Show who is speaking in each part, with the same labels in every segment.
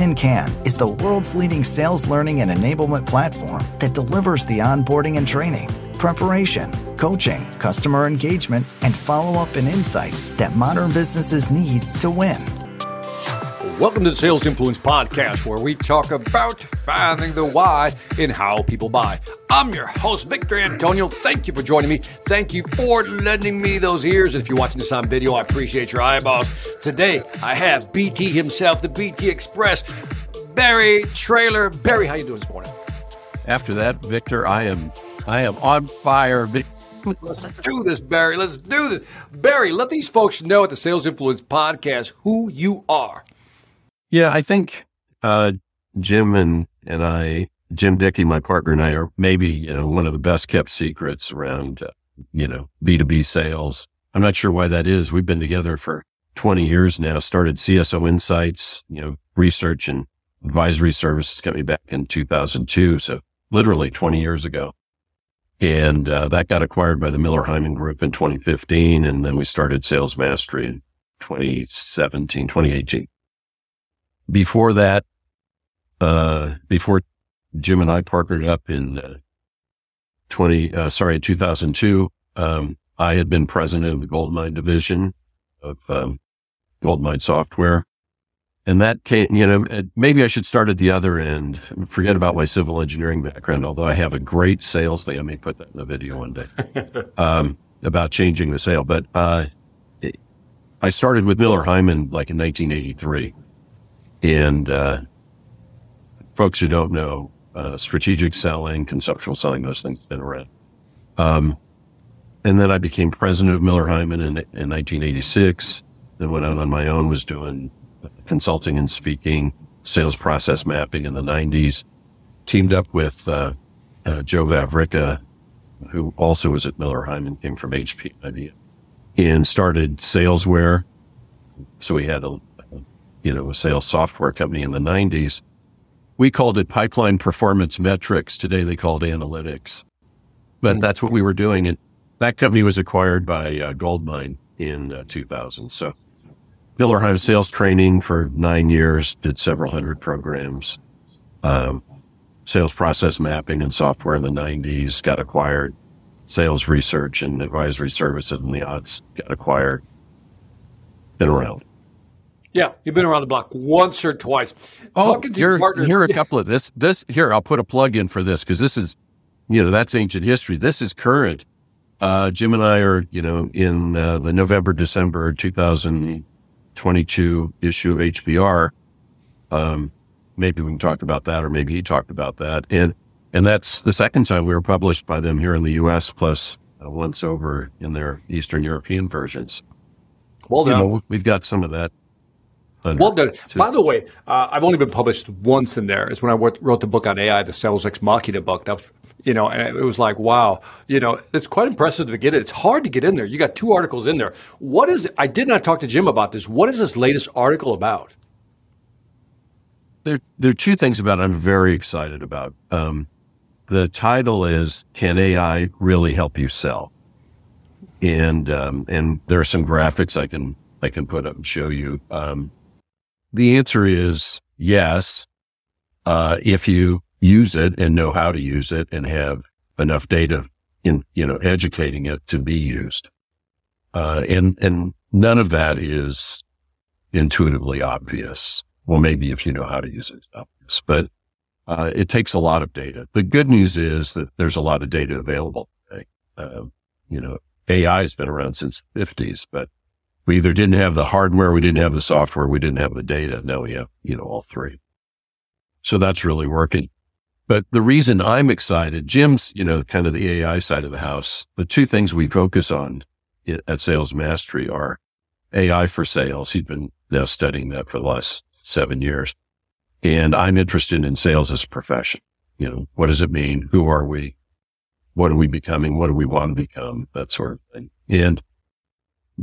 Speaker 1: Tin Can is the world's leading sales learning and enablement platform that delivers the onboarding and training, preparation, coaching, customer engagement, and follow up and insights that modern businesses need to win.
Speaker 2: Welcome to the Sales Influence Podcast, where we talk about finding the why in how people buy. I'm your host, Victor Antonio. Thank you for joining me. Thank you for lending me those ears. If you're watching this on video, I appreciate your eyeballs. Today, I have BT himself, the BT Express, Barry Trailer. Barry, how you doing this morning?
Speaker 3: After that, Victor, I am I am on fire.
Speaker 2: Let's do this, Barry. Let's do this. Barry, let these folks know at the Sales Influence Podcast who you are.
Speaker 3: Yeah, I think uh, Jim and and I, Jim Dickey, my partner, and I are maybe you know one of the best kept secrets around uh, you know B two B sales. I'm not sure why that is. We've been together for 20 years now. Started CSO Insights, you know, research and advisory services company back in 2002, so literally 20 years ago. And uh, that got acquired by the Miller Heiman Group in 2015, and then we started Sales Mastery in 2017, 2018 before that, uh, before Jim and I partnered up in uh, 20, uh, sorry, 2002, um, I had been president of the Goldmine division of um, Goldmine Software. And that came, you know, maybe I should start at the other end. Forget about my civil engineering background, although I have a great sales thing. I may put that in a video one day um, about changing the sale. But uh, I started with Miller Heiman like in 1983. And uh, folks who don't know, uh, strategic selling, conceptual selling, those things have been around. Um, and then I became president of Miller Heiman in, in 1986. Then went out on my own, was doing consulting and speaking, sales process mapping in the 90s. Teamed up with uh, uh, Joe Vavrika, who also was at Miller Heiman, came from HP IBM, and started Salesware. So we had a you know, a sales software company in the 90s. We called it pipeline performance metrics. Today they call it analytics. But mm-hmm. that's what we were doing. And that company was acquired by uh, Goldmine in uh, 2000. So Miller Heiman sales training for nine years, did several hundred programs. Um, sales process mapping and software in the 90s got acquired. Sales research and advisory services in the odds got acquired. Been around.
Speaker 2: Yeah, you've been around the block once or twice.
Speaker 3: Oh, here, here are a couple of this. This here, I'll put a plug in for this because this is, you know, that's ancient history. This is current. Uh, Jim and I are, you know, in uh, the November December 2022 issue of HBR. Um, maybe we can talk about that, or maybe he talked about that, and and that's the second time we were published by them here in the U.S. Plus uh, once over in their Eastern European versions.
Speaker 2: Well done. You know,
Speaker 3: we've got some of that
Speaker 2: well done. By the way, uh, I've only been published once in there. Is when I wrote the book on AI, the Sales Ex Machina book. That was, you know, and it was like, wow, you know, it's quite impressive to get it. It's hard to get in there. You got two articles in there. What is? I did not talk to Jim about this. What is this latest article about?
Speaker 3: There, there are two things about. It I'm very excited about. Um, the title is "Can AI Really Help You Sell?" and um, and there are some graphics I can I can put up and show you. Um, the answer is yes. Uh, if you use it and know how to use it and have enough data in, you know, educating it to be used. Uh, and, and none of that is intuitively obvious. Well, maybe if you know how to use it, obvious, but, uh, it takes a lot of data. The good news is that there's a lot of data available. Uh, you know, AI has been around since the fifties, but we either didn't have the hardware, we didn't have the software, we didn't have the data. Now we have, you know, all three. So that's really working. But the reason I'm excited, Jim's, you know, kind of the AI side of the house. The two things we focus on at Sales Mastery are AI for sales. He's been now studying that for the last seven years. And I'm interested in sales as a profession. You know, what does it mean? Who are we? What are we becoming? What do we want to become? That sort of thing. And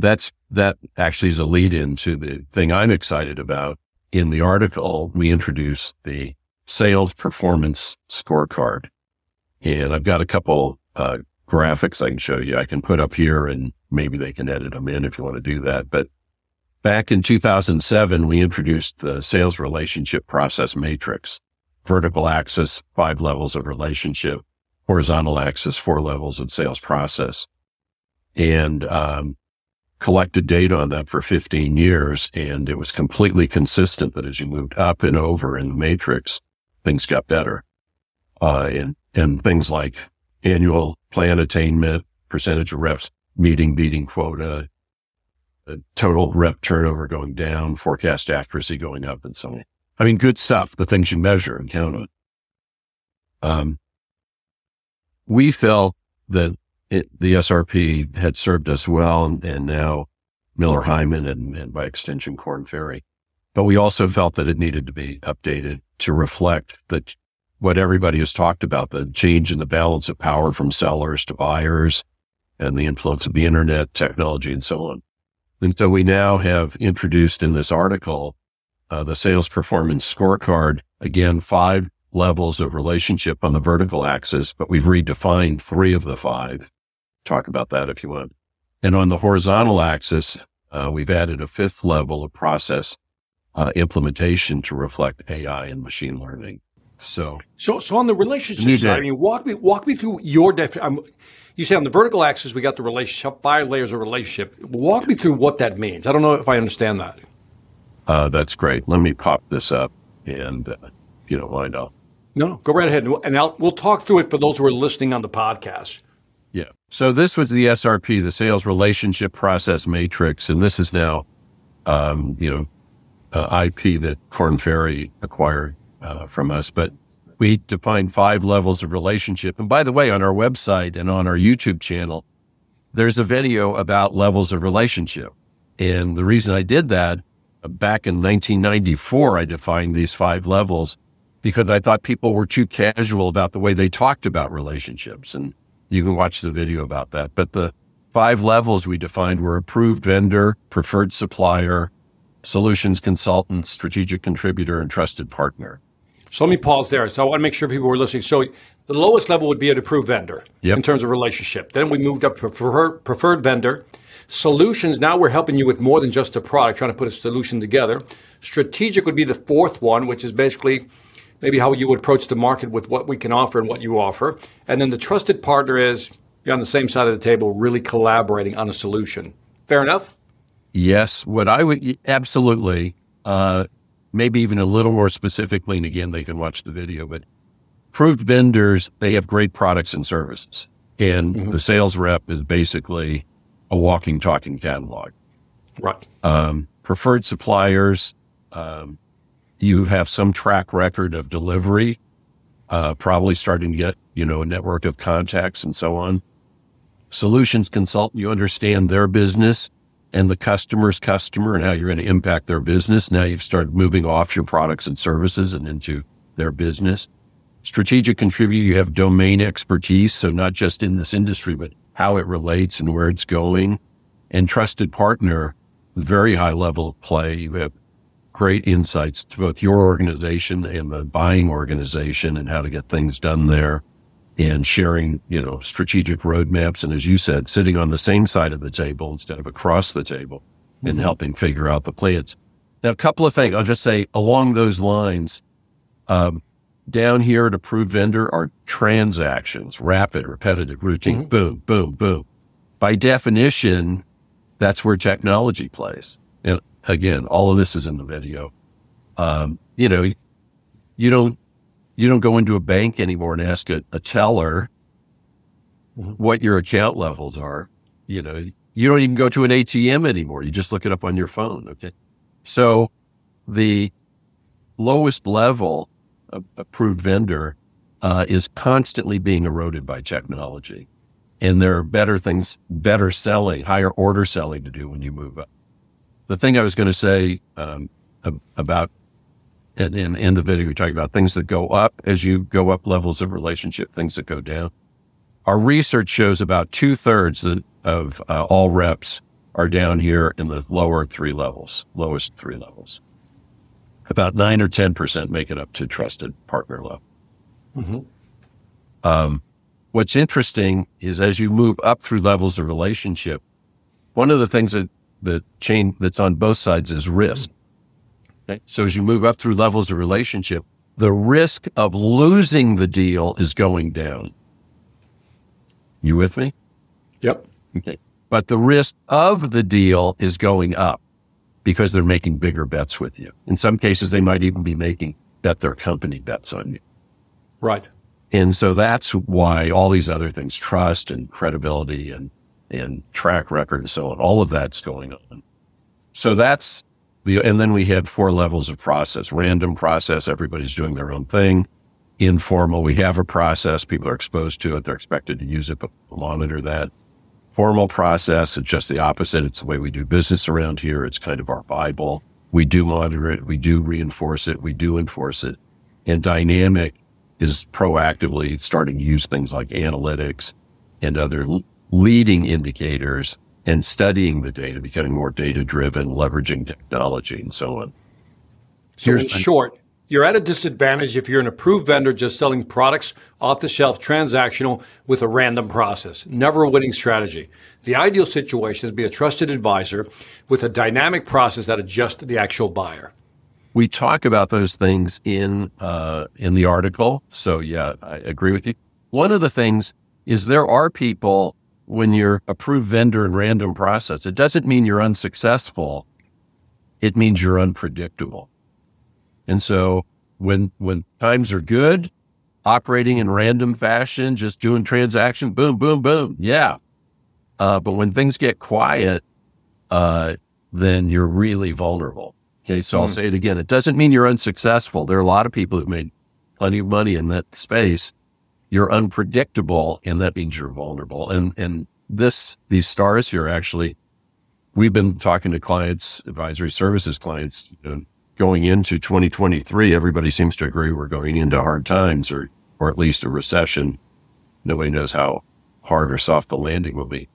Speaker 3: that's, that actually is a lead into the thing I'm excited about. In the article, we introduced the sales performance scorecard. And I've got a couple, uh, graphics I can show you. I can put up here and maybe they can edit them in if you want to do that. But back in 2007, we introduced the sales relationship process matrix, vertical axis, five levels of relationship, horizontal axis, four levels of sales process and, um, collected data on that for 15 years. And it was completely consistent that as you moved up and over in the matrix, things got better. Uh, and, and things like annual plan attainment, percentage of reps meeting, beating quota, total rep turnover going down, forecast accuracy going up, and so on. I mean, good stuff, the things you measure and count on. Um, we felt that it, the SRP had served us well, and, and now Miller Heiman and, and by extension Korn Ferry. But we also felt that it needed to be updated to reflect that what everybody has talked about, the change in the balance of power from sellers to buyers and the influence of the internet, technology, and so on. And so we now have introduced in this article uh, the sales performance scorecard. Again, five levels of relationship on the vertical axis, but we've redefined three of the five. Talk about that if you want. And on the horizontal axis, uh, we've added a fifth level of process uh, implementation to reflect AI and machine learning. So,
Speaker 2: so, so on the relationship side, I mean, walk me, walk me through your definition. You say on the vertical axis, we got the relationship, five layers of relationship. Walk me through what that means. I don't know if I understand that.
Speaker 3: Uh, that's great. Let me pop this up and, uh, you don't mind, I'll.
Speaker 2: No, no, go right ahead. And I'll, we'll talk through it for those who are listening on the podcast.
Speaker 3: Yeah. So this was the SRP, the sales relationship process matrix. And this is now, um, you know, uh, IP that Korn Ferry acquired uh, from us, but we define five levels of relationship. And by the way, on our website and on our YouTube channel, there's a video about levels of relationship. And the reason I did that uh, back in 1994, I defined these five levels because I thought people were too casual about the way they talked about relationships. And you can watch the video about that. But the five levels we defined were approved vendor, preferred supplier, solutions consultant, strategic contributor, and trusted partner.
Speaker 2: So let me pause there. So I want to make sure people were listening. So the lowest level would be an approved vendor
Speaker 3: yep.
Speaker 2: in terms of relationship. Then we moved up to preferred, preferred vendor. Solutions, now we're helping you with more than just a product, trying to put a solution together. Strategic would be the fourth one, which is basically maybe how you would approach the market with what we can offer and what you offer. And then the trusted partner is you're on the same side of the table, really collaborating on a solution. Fair enough?
Speaker 3: Yes. What I would absolutely. Uh, maybe even a little more specifically. And again, they can watch the video, but approved vendors, they have great products and services. And mm-hmm. the sales rep is basically a walking, talking catalog.
Speaker 2: Right.
Speaker 3: Um, preferred suppliers, um, you have some track record of delivery, uh, probably starting to get, you know, a network of contacts and so on. Solutions consultant, you understand their business and the customer's customer and how you're going to impact their business. Now you've started moving off your products and services and into their business. Strategic contributor, you have domain expertise. So not just in this industry, but how it relates and where it's going. And trusted partner, very high level of play. You have great insights to both your organization and the buying organization and how to get things done there and sharing, you know, strategic roadmaps. And as you said, sitting on the same side of the table instead of across the table mm-hmm. and helping figure out the plans. Now, a couple of things I'll just say along those lines. Um, down here at approved vendor are transactions, rapid, repetitive, routine, mm-hmm. boom, boom, boom. By definition, that's where technology plays. Again, all of this is in the video. Um, you know, you don't you don't go into a bank anymore and ask a, a teller mm-hmm. what your account levels are. You know, you don't even go to an ATM anymore. You just look it up on your phone. Okay. So the lowest level approved vendor uh, is constantly being eroded by technology. And there are better things, better selling, higher order selling to do when you move up. The thing I was going to say um, about in, in, in the video, we talk about things that go up as you go up levels of relationship, things that go down. Our research shows about two thirds of uh, all reps are down here in the lower three levels, lowest three levels. About nine or 10% make it up to trusted partner level. Mm-hmm. Um, what's interesting is as you move up through levels of relationship, one of the things that the chain that's on both sides is risk. Okay? So as you move up through levels of relationship, the risk of losing the deal is going down. You with me?
Speaker 2: Yep.
Speaker 3: Okay. But the risk of the deal is going up because they're making bigger bets with you. In some cases, they might even be making bet their company bets on you.
Speaker 2: Right.
Speaker 3: And so that's why all these other things, trust and credibility and, and track record and so on, all of that's going on. So that's the, and then we had four levels of process, random process. Everybody's doing their own thing. Informal. We have a process. People are exposed to it. They're expected to use it, but monitor that. Formal process. It's just the opposite. It's the way we do business around here. It's kind of our Bible. We do monitor it. We do reinforce it. We do enforce it. And dynamic is proactively starting to use things like analytics and other leading indicators and studying the data, becoming more data driven, leveraging technology and so on.
Speaker 2: So Here's in short, you're at a disadvantage if you're an approved vendor just selling products off the shelf transactional with a random process. Never a winning strategy. The ideal situation is to be a trusted advisor with a dynamic process that adjusts to the actual buyer
Speaker 3: we talk about those things in uh, in the article. So yeah, I agree with you. One of the things is there are people when you're approved vendor in random process. It doesn't mean you're unsuccessful. It means you're unpredictable. And so when when times are good, operating in random fashion, just doing transaction, boom, boom, boom, yeah. Uh, but when things get quiet, uh, then you're really vulnerable. Okay. So mm. I'll hmm. say it again. It doesn't mean you're unsuccessful. There are a lot of people who made plenty of money in that space. You're unpredictable and that means you're vulnerable. And, and this, these stars here actually, we've been talking to clients, advisory services clients, you know, going into 2023. Everybody seems to agree we're going into hard times or, or at least a recession. Nobody knows how hard or soft the landing will be.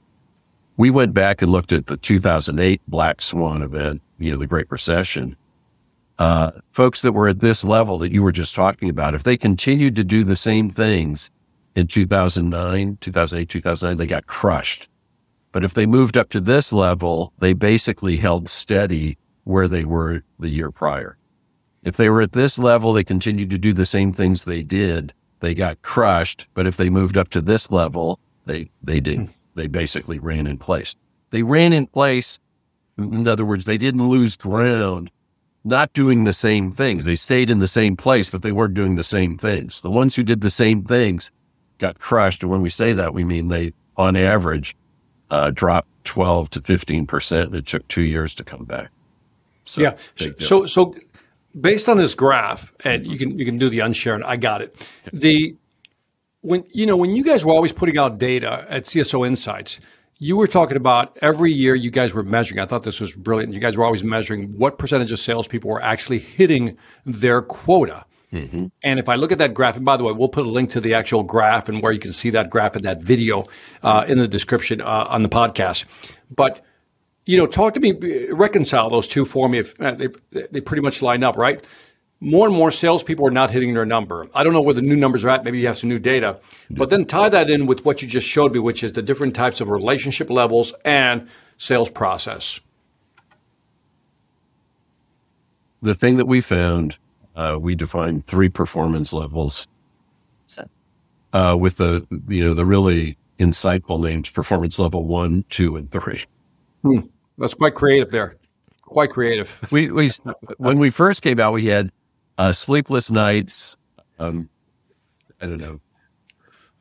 Speaker 3: We went back and looked at the 2008 Black Swan event you know, the Great Recession, uh, folks that were at this level that you were just talking about, if they continued to do the same things in 2009, 2008, 2009, they got crushed. But if they moved up to this level, they basically held steady where they were the year prior. If they were at this level, they continued to do the same things they did. They got crushed. But if they moved up to this level, they, they did, hmm. they basically ran in place. They ran in place in other words, they didn't lose ground not doing the same things. They stayed in the same place, but they weren't doing the same things. The ones who did the same things got crushed. And when we say that, we mean they, on average, uh, dropped 12 to 15%. And It took two years to come back.
Speaker 2: So, yeah. So, so based on this graph, and you can, you can do the unshare, and I got it. The, when, you know, when you guys were always putting out data at CSO Insights, you were talking about every year you guys were measuring. I thought this was brilliant. You guys were always measuring what percentage of salespeople were actually hitting their quota. Mm-hmm. And if I look at that graph, and by the way, we'll put a link to the actual graph and where you can see that graph in that video uh, in the description uh, on the podcast. But you know, talk to me, reconcile those two for me. If uh, they they pretty much line up, right? More and more salespeople are not hitting their number. I don't know where the new numbers are at. Maybe you have some new data, but then tie that in with what you just showed me, which is the different types of relationship levels and sales process.
Speaker 3: The thing that we found, uh, we defined three performance levels uh, with the you know the really insightful names: performance level one, two, and three.
Speaker 2: Hmm. That's quite creative there. Quite creative.
Speaker 3: we we when we first came out, we had uh, sleepless nights. Um, I don't know.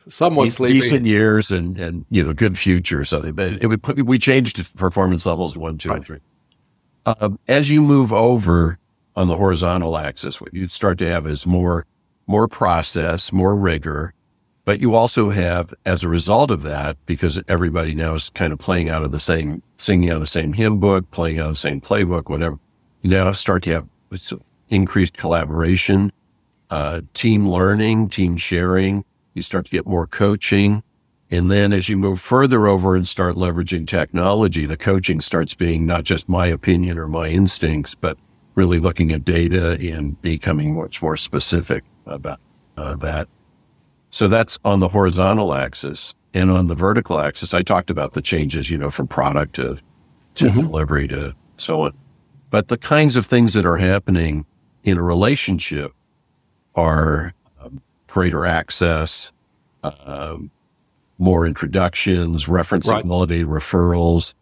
Speaker 2: Somewhat sleepy.
Speaker 3: decent years and and you know good future or something. But it would put, we changed performance levels one, two, right. and three. Um, as you move over on the horizontal axis, what you'd start to have is more more process, more rigor, but you also have, as a result of that, because everybody now is kind of playing out of the same, singing out of the same hymn book, playing out of the same playbook, whatever. You now start to have increased collaboration, uh, team learning, team sharing. You start to get more coaching. And then as you move further over and start leveraging technology, the coaching starts being not just my opinion or my instincts, but really looking at data and becoming much more specific about uh, that. So that's on the horizontal axis. And on the vertical axis, I talked about the changes, you know, from product to to
Speaker 2: Mhm.
Speaker 3: delivery to so on. But the kinds of things that are happening in a relationship are um, greater access, um, more introductions, referenceability, referrals,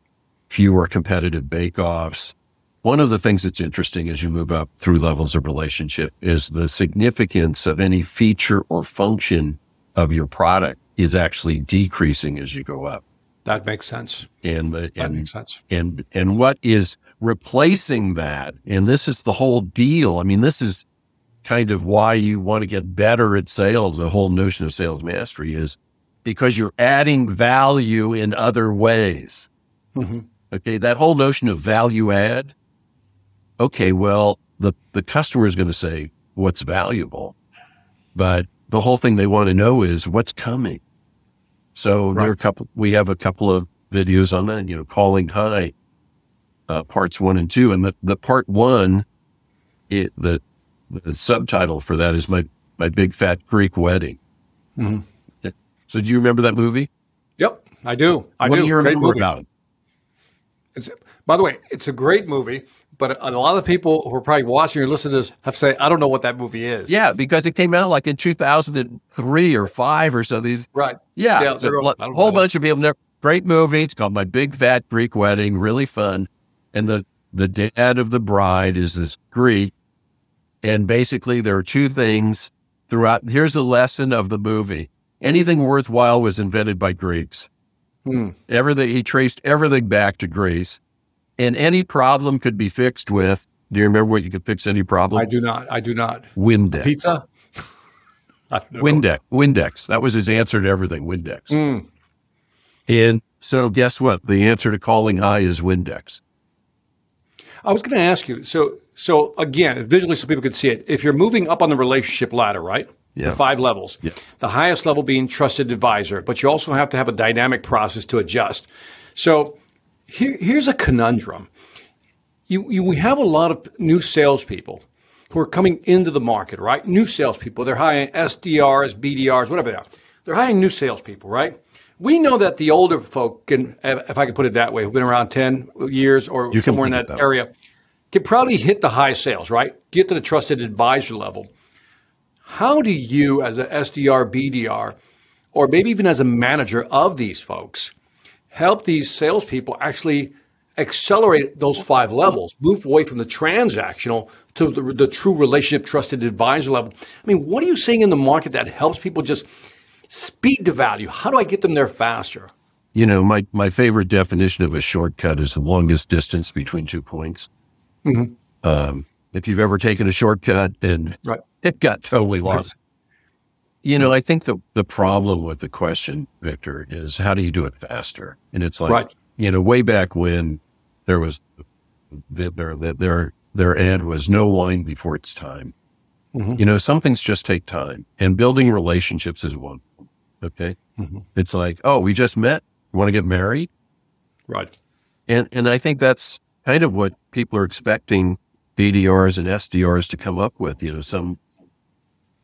Speaker 3: fewer competitive bake-offs. One of the things that's interesting as you move up through levels of relationship is the significance of any feature or function of your product is actually decreasing as you go up.
Speaker 2: That makes sense.
Speaker 3: And the,
Speaker 2: That
Speaker 3: and
Speaker 2: makes sense.
Speaker 3: and and what is replacing that and this is the whole deal i mean this is kind of why you want to get better at sales the whole notion of sales mastery is because you're adding value in other ways
Speaker 2: Mhm.
Speaker 3: okay that whole notion of value add okay well the the customer is going to say what's valuable but the whole thing they want to know is what's coming so there are a couple we have a couple of videos on that you know calling high uh, parts one and two, and the, the part one, it, the, the subtitle for that is my my big fat Greek wedding.
Speaker 2: Mhm.
Speaker 3: So do you remember that movie?
Speaker 2: Yep, I do. I
Speaker 3: what
Speaker 2: do.
Speaker 3: do you remember
Speaker 2: movie.
Speaker 3: about it?
Speaker 2: It's, by the way, it's a great movie, but a lot of people who are probably watching or listening to this have said, I don't know what that movie is.
Speaker 3: Yeah, because it came out like in two thousand and three or five or so. These
Speaker 2: Right.
Speaker 3: yeah,
Speaker 2: Yeah,
Speaker 3: so a whole bunch of people. Never, great movie. It's called My Big Fat Greek Wedding. Really fun. And the the dad of the bride is this Greek, and basically there are two things throughout. Here's the lesson of the movie: anything worthwhile was invented by Greeks.
Speaker 2: Hmm.
Speaker 3: Everything he traced everything back to Greece, and any problem could be fixed with. Do you remember what you could fix any problem?
Speaker 2: I do not. I do not.
Speaker 3: Windex.
Speaker 2: Pizza? I don't know.
Speaker 3: Windex. Windex. That was his answer to everything. Windex.
Speaker 2: Mm.
Speaker 3: And so, guess what? The answer to calling high is Windex.
Speaker 2: I was going to ask you. So, so again, visually, so people can see it. If you're moving up on the relationship ladder, right?
Speaker 3: Yeah.
Speaker 2: The five levels.
Speaker 3: Yeah.
Speaker 2: The highest level being trusted advisor, but you also have to have a dynamic process to adjust. So, here, here's a conundrum. You, you, we have a lot of new salespeople who are coming into the market, right? New salespeople. They're hiring SDRs, BDRs, whatever they are. They're hiring new salespeople, right? We know that the older folk can, if I can put it that way, who've been around 10 years or
Speaker 3: You
Speaker 2: somewhere in that
Speaker 3: that
Speaker 2: area, can probably hit the high sales, right? Get to the trusted advisor level. How do you, as a SDR, BDR, or maybe even as a manager of these folks, help these salespeople actually accelerate those five levels, move away from the transactional to the, the true relationship trusted advisor level? I mean, what are you seeing in the market that helps people just speed to value? How do I get them there faster?
Speaker 3: You know, my, my favorite definition of a shortcut is the longest distance between two points. Um, if you've ever taken a shortcut and
Speaker 2: Right.
Speaker 3: it got totally lost. You know, I think the, the problem with the question, Victor, is how do you do it faster? And it's like,
Speaker 2: Right.
Speaker 3: you know, way back when there was their, their, their, their ad was no wine before it's time. Mm-hmm. You know, some things just take time and building relationships is one. Okay. Mm-hmm. It's like, oh, we just met. Want to get married?
Speaker 2: Right.
Speaker 3: And and I think that's kind of what people are expecting BDRs and SDRs to come up with. You know, some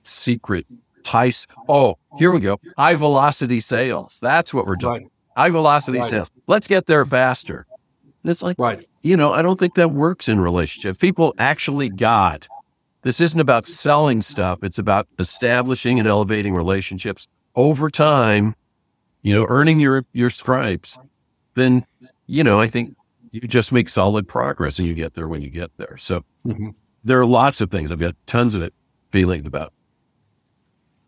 Speaker 3: secret high. Oh, here we go. High velocity sales. That's what we're doing.
Speaker 2: Right.
Speaker 3: High velocity
Speaker 2: Right.
Speaker 3: sales. Let's get there faster. And it's like,
Speaker 2: Right.
Speaker 3: you know, I don't think that works in relationship. People actually got this isn't about selling stuff. It's about establishing and elevating relationships over time, you know, earning your, your stripes. Then, you know, I think you just make solid progress and you get there when you get there. So
Speaker 2: Mhm.
Speaker 3: there are lots of things. I've got tons of it feeling about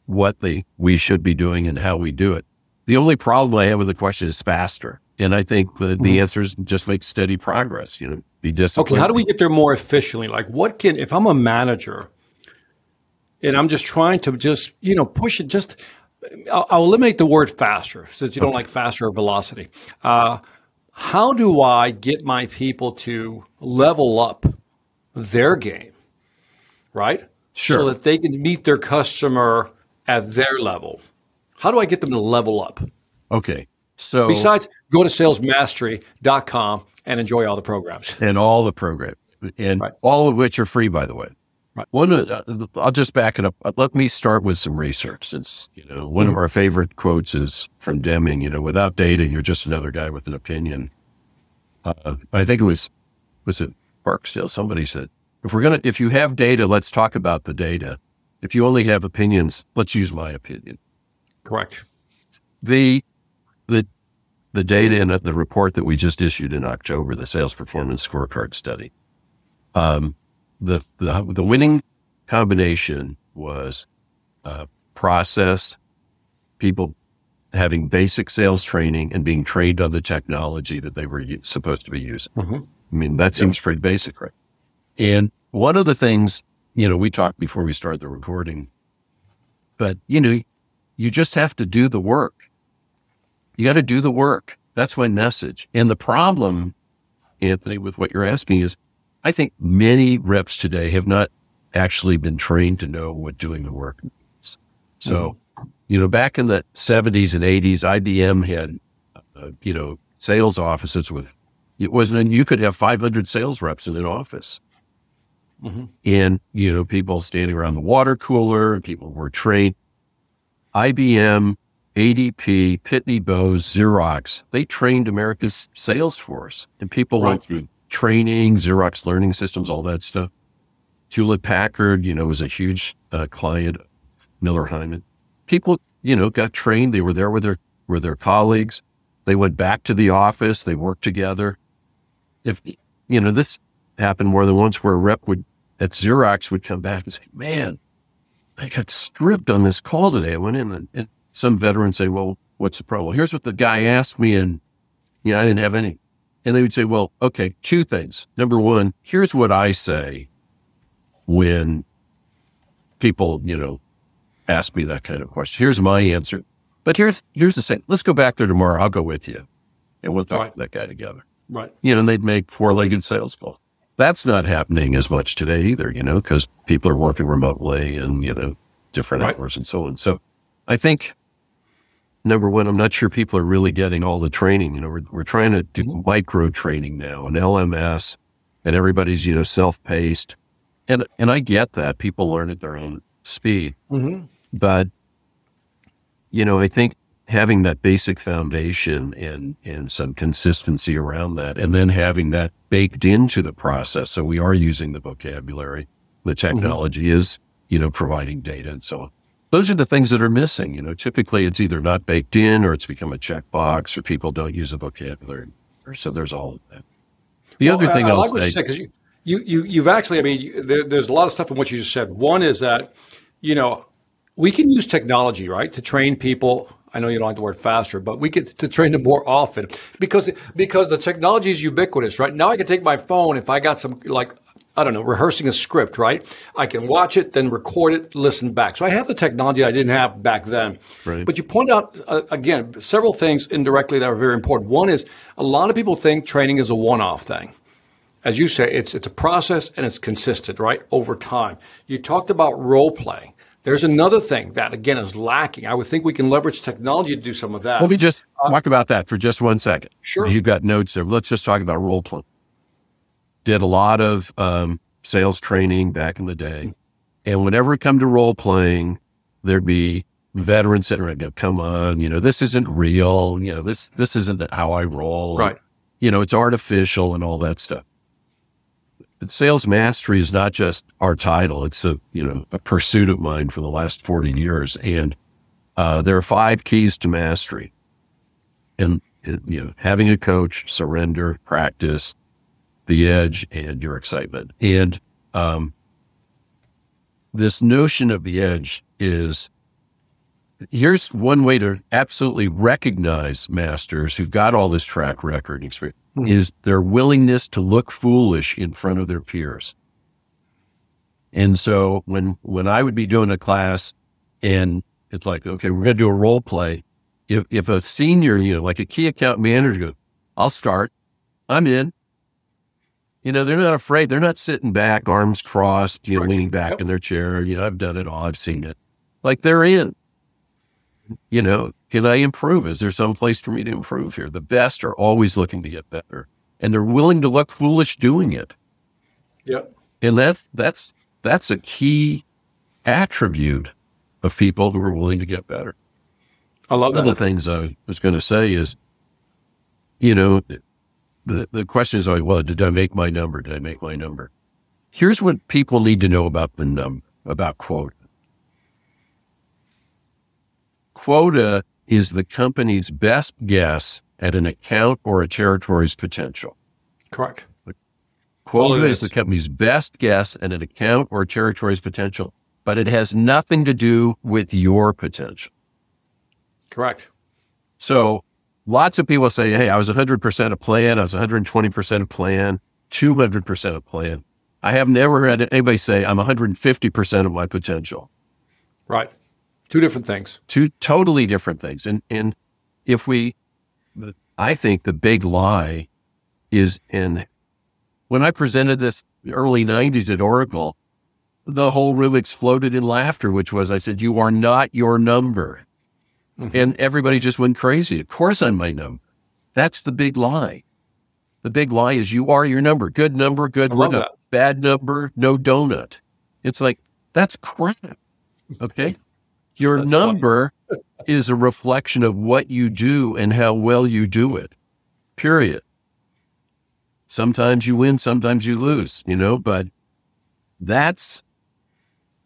Speaker 3: what they, we should be doing and how we do it. The only problem I have with the question is faster. And I think the, the answer is just make steady progress, you know, be disciplined.
Speaker 2: Okay, how do we get there more efficiently? Like, what can, if I'm a manager and I'm just trying to just, you know, push it, just, I'll, I'll eliminate the word faster since you don't like faster or velocity. Uh, how do I get my people to level up their game, right?
Speaker 3: Sure.
Speaker 2: So that they can meet their customer at their level. How do I get them to level up?
Speaker 3: Okay. So,
Speaker 2: Besides, go to salesmastery.com and enjoy all the programs.
Speaker 3: and all the programs, and
Speaker 2: Right.
Speaker 3: all of which are free, by the way.
Speaker 2: Right.
Speaker 3: One, uh, I'll just back it up. Uh, Let me start with some research. Since you know, one of our favorite quotes is from Deming. You know, without data, you're just another guy with an opinion. uh, I think it was, was it Barksdale? Somebody said, if we're going to, if you have data, let's talk about the data. If you only have opinions, let's use my opinion.
Speaker 2: Correct.
Speaker 3: The, the, the data in the report that we just issued in October, the sales performance scorecard study, um, the, the, the winning combination was uh, process, people having basic sales training and being trained on the technology that they were u- supposed to be using.
Speaker 2: Mm-hmm.
Speaker 3: I mean, that seems pretty basic, right? And one of the things, you know, we talked before we started the recording, but you know, you just have to do the work. You got to do the work. That's my message. And the problem, Anthony, with what you're asking is, I think many reps today have not actually been trained to know what doing the work means. So, you know, back in the 70s and 80s, IBM had, uh, you know, sales offices with, it wasn't, you could have 500 sales reps in an office. And, you know, people standing around the water cooler and people were trained. IBM, ADP, Pitney Bowes, Xerox, they trained America's sales force and people went through training, Xerox learning systems, all that stuff. Hewlett Packard, you know, was a huge uh, client, Miller Heiman. People, you know, got trained. They were there with their, with their colleagues. They went back to the office. They worked together. If, you know, this happened more than once where a rep would, at Xerox would come back and say, man, I got stripped on this call today. I went in and, and some veteran say, well, what's the problem? Well, here's what the guy asked me. And, you know, I didn't have any. And they would say, well, okay, two things. Number one, here's what I say when people, you know, ask me that kind of question. Here's my answer. But here's, here's the same. Let's go back there tomorrow. I'll go with you and we'll talk
Speaker 2: Right.
Speaker 3: to that guy together.
Speaker 2: Right.
Speaker 3: You know, and they'd make four legged sales calls. That's not happening as much today either, you know, because people are working remotely and, you know, different
Speaker 2: Right.
Speaker 3: hours and so on. So I think number one, I'm not sure people are really getting all the training. You know, we're, we're trying to do micro training now and LMS and everybody's, you know, self paced. And, and I get that people learn at their own speed,
Speaker 2: Mm-hmm.
Speaker 3: but you know, I think having that basic foundation and, and some consistency around that, and then having that baked into the process. So we are using the vocabulary, the mm-hmm. technology is, you know, providing data and so on. Those are the things that are missing. You know, typically it's either not baked in or it's become a checkbox or people don't use the vocabulary. So there's all of that. The other thing
Speaker 2: I, I
Speaker 3: I'll
Speaker 2: like what you
Speaker 3: say,
Speaker 2: said because you, you, you, you've actually, I mean, you, there, there's a lot of stuff in what you just said. One is that, you know, we can use technology, right, to train people. I know you don't like the word faster, but we get to train them more often because because the technology is ubiquitous, right? Now I can take my phone if I got some like I don't know rehearsing a script, right? I can watch it, then record it, listen back. So I have the technology I didn't have back then.
Speaker 3: Right.
Speaker 2: But you point out uh, again several things indirectly that are very important. One is a lot of people think training is a one-off thing as you say, it's it's a process and it's consistent, right? Over time. You talked about role playing. There's another thing that again is lacking. I would think we can leverage technology to do some of that.
Speaker 3: let me just talk about that for just one second.
Speaker 2: Sure.
Speaker 3: You've got notes there. Let's just talk about role playing. Did a lot of um, sales training back in the day. And whenever it come to role playing, there'd be veterans that around go, come on, you know, this isn't real. You know, this, this isn't how I roll.
Speaker 2: Right.
Speaker 3: You know, it's artificial and all that stuff. But sales mastery is not just our title. It's a, you know, a pursuit of mine for the last 40 years. And, uh, there are five keys to mastery and, uh, you know, having a coach, surrender, practice, the edge and your excitement. And, um, this notion of the edge is here's one way to absolutely recognize masters who've got all this track record and experience is their willingness to look foolish in front of their peers. And so when, when I would be doing a class and it's like, okay, we're going to do a role play. If, if a senior, you know, like a key account manager goes, I'll start, I'm in. You know, they're not afraid. They're not sitting back, arms crossed, you know,
Speaker 2: Right.
Speaker 3: leaning back
Speaker 2: Yep.
Speaker 3: in their chair. You know, I've done it all. I've seen it. Like they're in. You know, can I improve? Is there some place for me to improve here? The best are always looking to get better and they're willing to look foolish doing it.
Speaker 2: Yep.
Speaker 3: And that's, that's, that's a key attribute of people who are willing to get better.
Speaker 2: I love
Speaker 3: One of the things I was going to say is, you know, the, the question is always, well, did I make my number? Did I make my number? Here's what people need to know about the number, about quota. Quota is the company's best guess at an account or a territory's potential.
Speaker 2: Correct.
Speaker 3: Quota is the company's best guess at an account or a territory's potential, but it has nothing to do with your potential.
Speaker 2: Correct.
Speaker 3: So lots of people say, Hey, I was 100% of plan. I was 120% of plan, 200% of plan. I have never had anybody say I'm 150% of my potential.
Speaker 2: Right. Two different things.
Speaker 3: Two totally different things. And, and if we, I think the big lie is in when I presented this early 90s at Oracle, the whole room exploded in laughter, which was I said, You are not your number. Mm-hmm. And everybody just went crazy. Of course I'm my number. That's the big lie. The big lie is you are your number. Good number, good donut. Bad number, no donut. It's like, that's crap. Okay. Your number is a reflection of what you do and how well you do it. Period. Sometimes you win, sometimes you lose, you know, but that's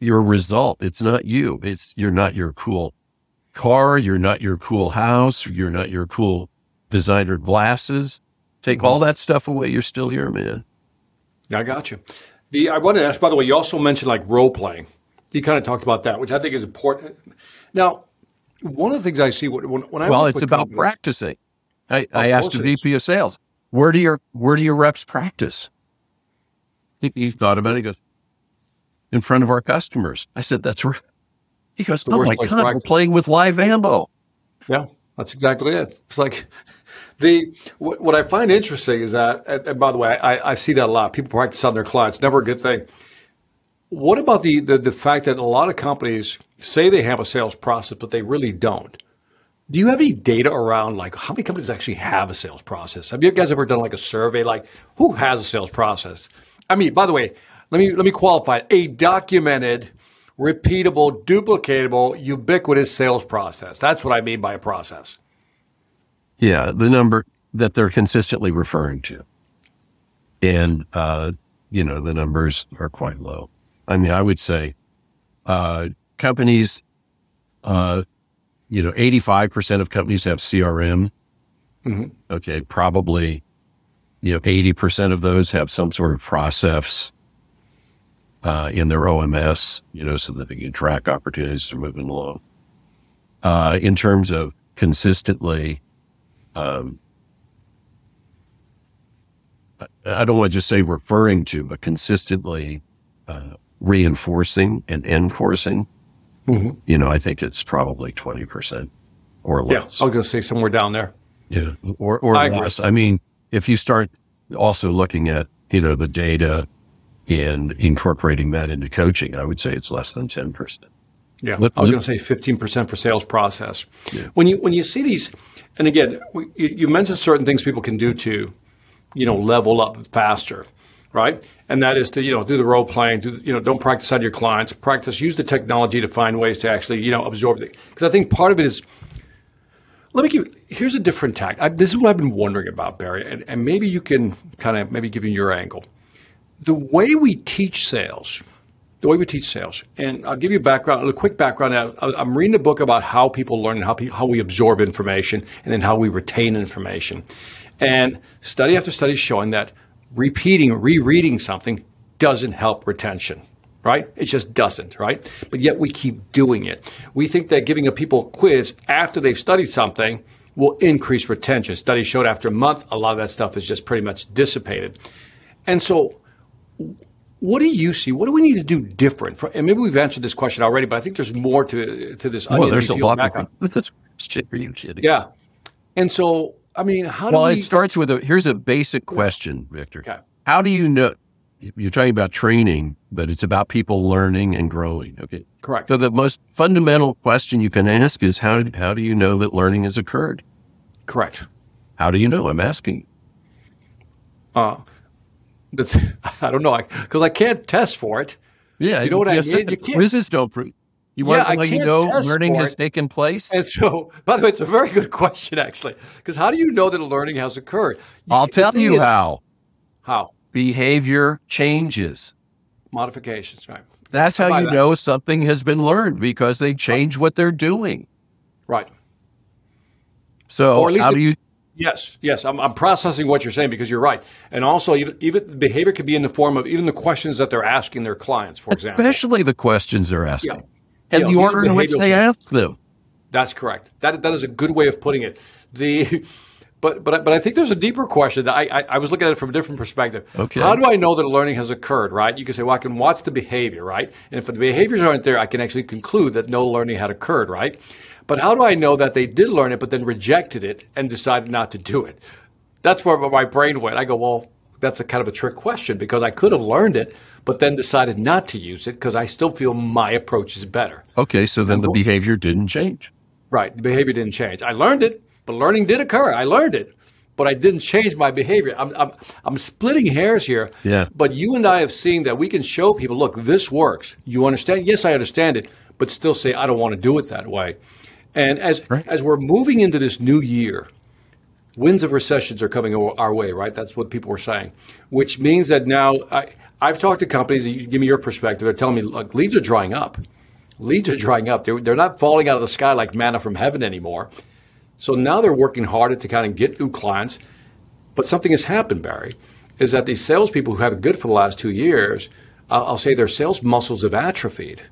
Speaker 3: your result. It's not you. It's you're not your cool car, you're not your cool house, you're not your cool designer glasses. Take mm-hmm. all that stuff away, you're still here, man.
Speaker 2: I got you. The I wanted to ask, by the way, you also mentioned like role playing. You kind of talked about that, which I think is important. Now, one of the things I see when, when I
Speaker 3: well, it's about practicing. I, I asked a VP of sales, where do your where do your reps practice? He, he thought about it. He goes, in front of our customers. I said, that's right. He goes, oh my God, we're playing with live ammo.
Speaker 2: Yeah, that's exactly it. It's like the what, what I find interesting is that, and by the way, I, I see that a lot. People practice on their clients. Never a good thing. What about the, the the fact that a lot of companies say they have a sales process, but they really don't? Do you have any data around like how many companies actually have a sales process? Have you guys ever done like a survey like who has a sales process? I mean, by the way, let me let me qualify. A documented, repeatable, duplicatable, ubiquitous sales process. That's what I mean by a process.
Speaker 3: Yeah, the number that they're consistently referring to. And uh, you know, the numbers are quite low. I mean, I would say uh, companies uh, you know, 85% of companies have CRM. Mm-hmm. Okay. Probably, you know, 80% of those have some sort of process uh, in their OMS, you know, so that they can track opportunities to moving along. Uh, in terms of consistently, um, I don't want to just say referring to, but consistently uh, reinforcing and enforcing Mm-hmm. You know, I think it's probably 20% or less.
Speaker 2: Yeah, I'll go say somewhere down there.
Speaker 3: Yeah, or, or I less. Agree. I mean, if you start also looking at, you know, the data and incorporating that into coaching, I would say it's less than 10%.
Speaker 2: Yeah, I was going to say 15% for sales process. Yeah. When you when you see these, and again, you, you mentioned certain things people can do to, you know, level up faster right? And that is to you know do the role playing, do, you know don't practice on your clients, practice use the technology to find ways to actually you know absorb it. Because I think part of it is. Let me give. Here's a different tack. I, this is what I've been wondering about, Barry, and, and maybe you can kind of maybe give me your angle. The way we teach sales, the way we teach sales, and I'll give you a background, a quick background. I'm reading a book about how people learn and how, how we absorb information, and then how we retain information. And study after study showing that repeating, rereading something doesn't help retention, right? It just doesn't, right? But yet we keep doing it. We think that giving a people a quiz after they've studied something will increase retention. Studies showed after a month, a lot of that stuff is just pretty much dissipated. And so, what do you see? What do we need to do different? For, and maybe we've answered this question already, but I think there's more to to this.
Speaker 3: Well, there's a lot of things. Are you kidding?
Speaker 2: Yeah. And so I mean, how
Speaker 3: well,
Speaker 2: we...
Speaker 3: it starts with a here's a basic question, Victor. Okay. How do you know? You're talking about training, but it's about people learning and growing. Okay.
Speaker 2: Correct.
Speaker 3: So the most fundamental question you can ask is how how do you know that learning has occurred?
Speaker 2: Correct.
Speaker 3: How do you know? I'm asking.
Speaker 2: Uh, I don't know because I, I, can't test for it.
Speaker 3: Yeah, you know what I mean. You can't. Quizzes don't prove. You want
Speaker 2: Yeah,
Speaker 3: to know you know learning has taken place?
Speaker 2: And so, by the way, it's a very good question, actually, because how do you know that a learning has occurred? You-
Speaker 3: I'll tell you how.
Speaker 2: How
Speaker 3: Behavior changes.
Speaker 2: modifications, right?
Speaker 3: That's how you
Speaker 2: that.
Speaker 3: know something has been learned because they change what they're doing.
Speaker 2: Right.
Speaker 3: So
Speaker 2: Or at least
Speaker 3: how do you
Speaker 2: Yes, yes, I'm, I'm processing what you're saying because you're right, and also even even behavior could be in the form of even the questions that they're asking their clients, for example.
Speaker 3: especially the questions they're asking
Speaker 2: Yeah.
Speaker 3: And the
Speaker 2: are
Speaker 3: order in which they ask them.
Speaker 2: That's correct. That that is a good way of putting it. The but but but I think there's a deeper question that I, I I was looking at it from a different perspective.
Speaker 3: Okay.
Speaker 2: How do I know that a learning has occurred? Right. You can say, well, I can watch the behavior, right? And if the behaviors aren't there, I can actually conclude that no learning had occurred, right? But how do I know that they did learn it, but then rejected it and decided not to do it? That's where my brain went. I go, well, that's a kind of a trick question because I could have learned it, but then decided not to use it because I still feel my approach is better.
Speaker 3: Okay, so then the behavior didn't change.
Speaker 2: Right. The behavior didn't change. I learned it, but learning did occur. I learned it, but I didn't change my behavior. I'm, I'm, I'm splitting hairs here.
Speaker 3: Yeah.
Speaker 2: But you and I have seen that we can show people, look, this works. You understand? Yes, I understand it, but still say, I don't want to do it that way. And as,
Speaker 3: Right.
Speaker 2: as we're moving into this new year, winds of recessions are coming our our way, right? That's what people were saying, which means that now I, I've talked to companies, you give me your perspective, they're telling me, look, leads are drying up. Leads are drying up. They're, they're not falling out of the sky like manna from heaven anymore. So now they're working harder to kind of get new clients. But something has happened, Barry, is that these salespeople who have it good for the last two years, I'll, I'll say their sales muscles have atrophied.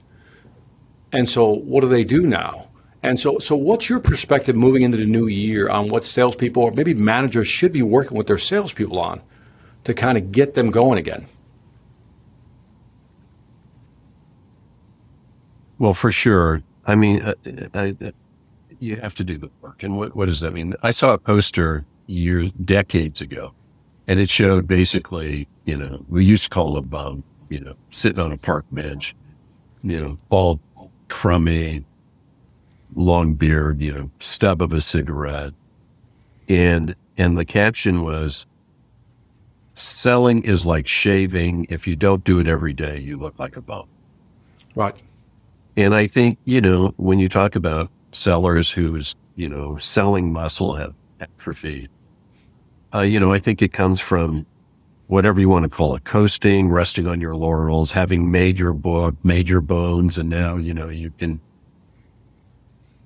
Speaker 2: And so what do they do now? And so, so what's your perspective moving into the new year on what salespeople or maybe managers should be working with their salespeople on to kind of get them going again?
Speaker 3: Well, for sure. I mean, uh, I, I, you have to do the work. And what, what does that mean? I saw a poster years, decades ago, and it showed basically, you know, we used to call a bum, you know, sitting on a park bench, you know, bald, crummy, long beard, you know, stub of a cigarette. And, and the caption was, selling is like shaving. If you don't do it every day, you look like a bum.
Speaker 2: Right.
Speaker 3: And I think, you know, when you talk about sellers who's, you know, selling muscle atrophied, uh, you know, I think it comes from whatever you want to call it, coasting, resting on your laurels, having made your book, made your bones, and now, you know, you can,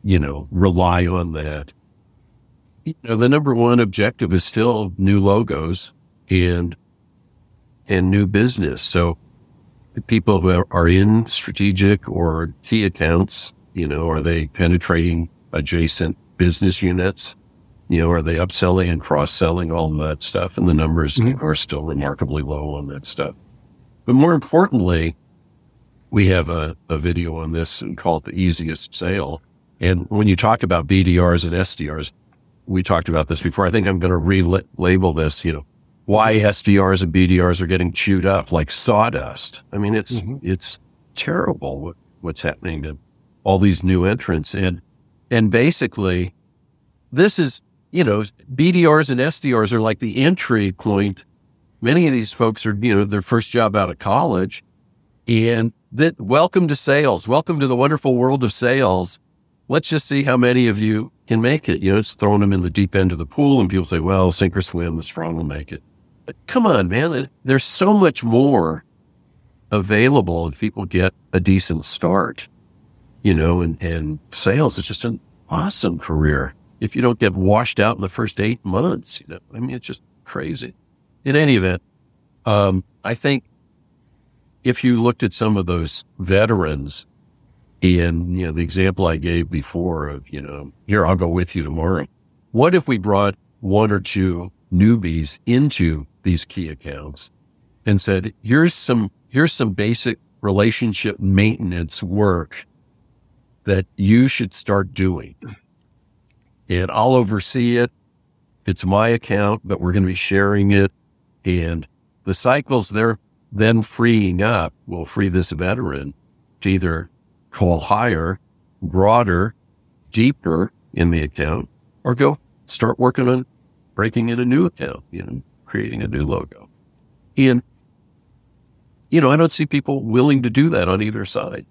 Speaker 3: you know, rely on that. You know, the number one objective is still new logos and, and new business. So, people who are- in strategic or key accounts, you know, are they penetrating adjacent business units? You know, are they upselling and cross selling all of that stuff? And the numbers mm-hmm. are still remarkably low on that stuff. But more importantly, we have a, a video on this and call it the easiest sale. And when you talk about BDRs and SDRs, we talked about this before. I think I'm going to relabel this, you know, why SDRs and BDRs are getting chewed up like sawdust. I mean, it's, mm-hmm. it's terrible what, what's happening to all these new entrants. And, and basically this is, you know, BDRs and SDRs are like the entry point. Many of these folks are, you know, their first job out of college and that welcome to sales. Welcome to the wonderful world of sales. Let's just see how many of you can make it. You know, it's throwing them in the deep end of the pool and people say, well, sink or swim, the strong will make it. But come on, man. There's so much more available if people get a decent start, you know, and, and sales is just an awesome career. If you don't get washed out in the first eight months, you know, I mean, it's just crazy. In any event, um, I think if you looked at some of those veterans in, you know, the example I gave before of, you know, here, I'll go with you tomorrow. What if we brought one or two newbies into these key accounts and said, here's some, here's some basic relationship maintenance work that you should start doing. And I'll oversee it. It's my account, but we're going to be sharing it. And the cycles they're then freeing up will free this veteran to either call higher, broader, deeper in the account, or go start working on breaking in a new account, you know, creating a new logo. And, you know, I don't see people willing to do that on either side.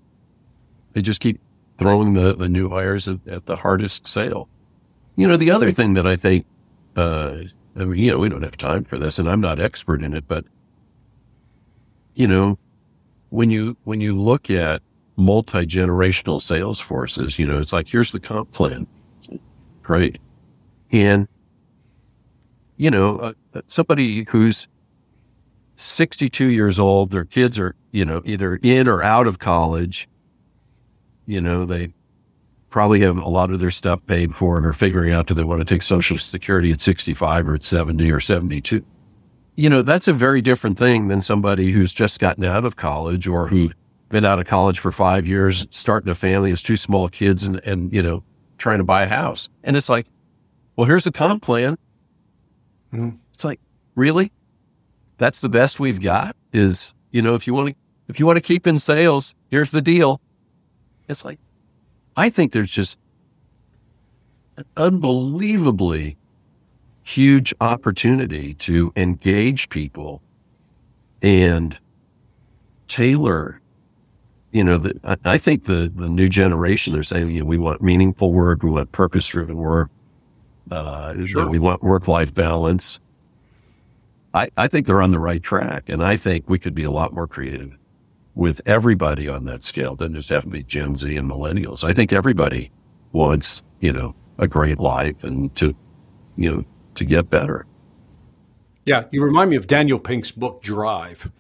Speaker 3: They just keep throwing the, the new hires at, at the hardest sale. You know, the other thing that I think, uh, I mean, you know, we don't have time for this and I'm not expert in it, but you know, when you, when you look at multi-generational sales forces, you know, it's like, here's the comp plan. Great. And, you know, uh, somebody who's 62 years old, their kids are, you know, either in or out of college. You know, they probably have a lot of their stuff paid for and are figuring out do they want to take social security at 65 or at 70 or 72. You know, that's a very different thing than somebody who's just gotten out of college or who been out of college for five years, starting a family, has two small kids and, and, you know, trying to buy a house. And it's like, well, here's the comp plan. Mm-hmm. It's like, really? That's the best we've got is, you know, if you want to, if you want to keep in sales, here's the deal. It's like, I think there's just an unbelievably huge opportunity to engage people and tailor you know, the, I think the, the new generation, they're saying, you know, we want meaningful work. We want purpose driven work. Uh, sure. we want work life balance. I, I think they're on the right track. And I think we could be a lot more creative with everybody on that scale. Doesn't just have to be Gen Z and millennials. I think everybody wants, you know, a great life and to, you know, to get better.
Speaker 2: Yeah. You remind me of Daniel Pink's book, Drive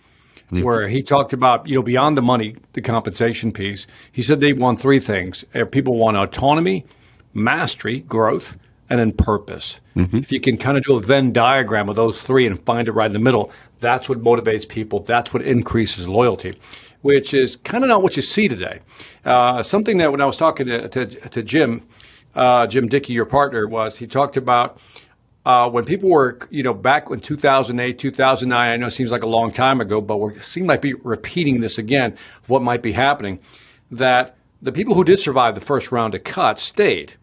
Speaker 2: where he talked about, you know, beyond the money, the compensation piece. He said they want three things. Uh, people want autonomy, mastery, growth, and then purpose. Mm-hmm. If you can kind of do a Venn diagram of those three and find it right in the middle, that's what motivates people. That's what increases loyalty, which is kind of not what you see today. Uh, something that when I was talking to, to, to Jim, uh, Jim Dickie, your partner, was he talked about uh, when people were, you know, back in 2008, 2009, I know it seems like a long time ago, but we seem like be repeating this again what might be happening, that the people who did survive the first round of cuts stayed.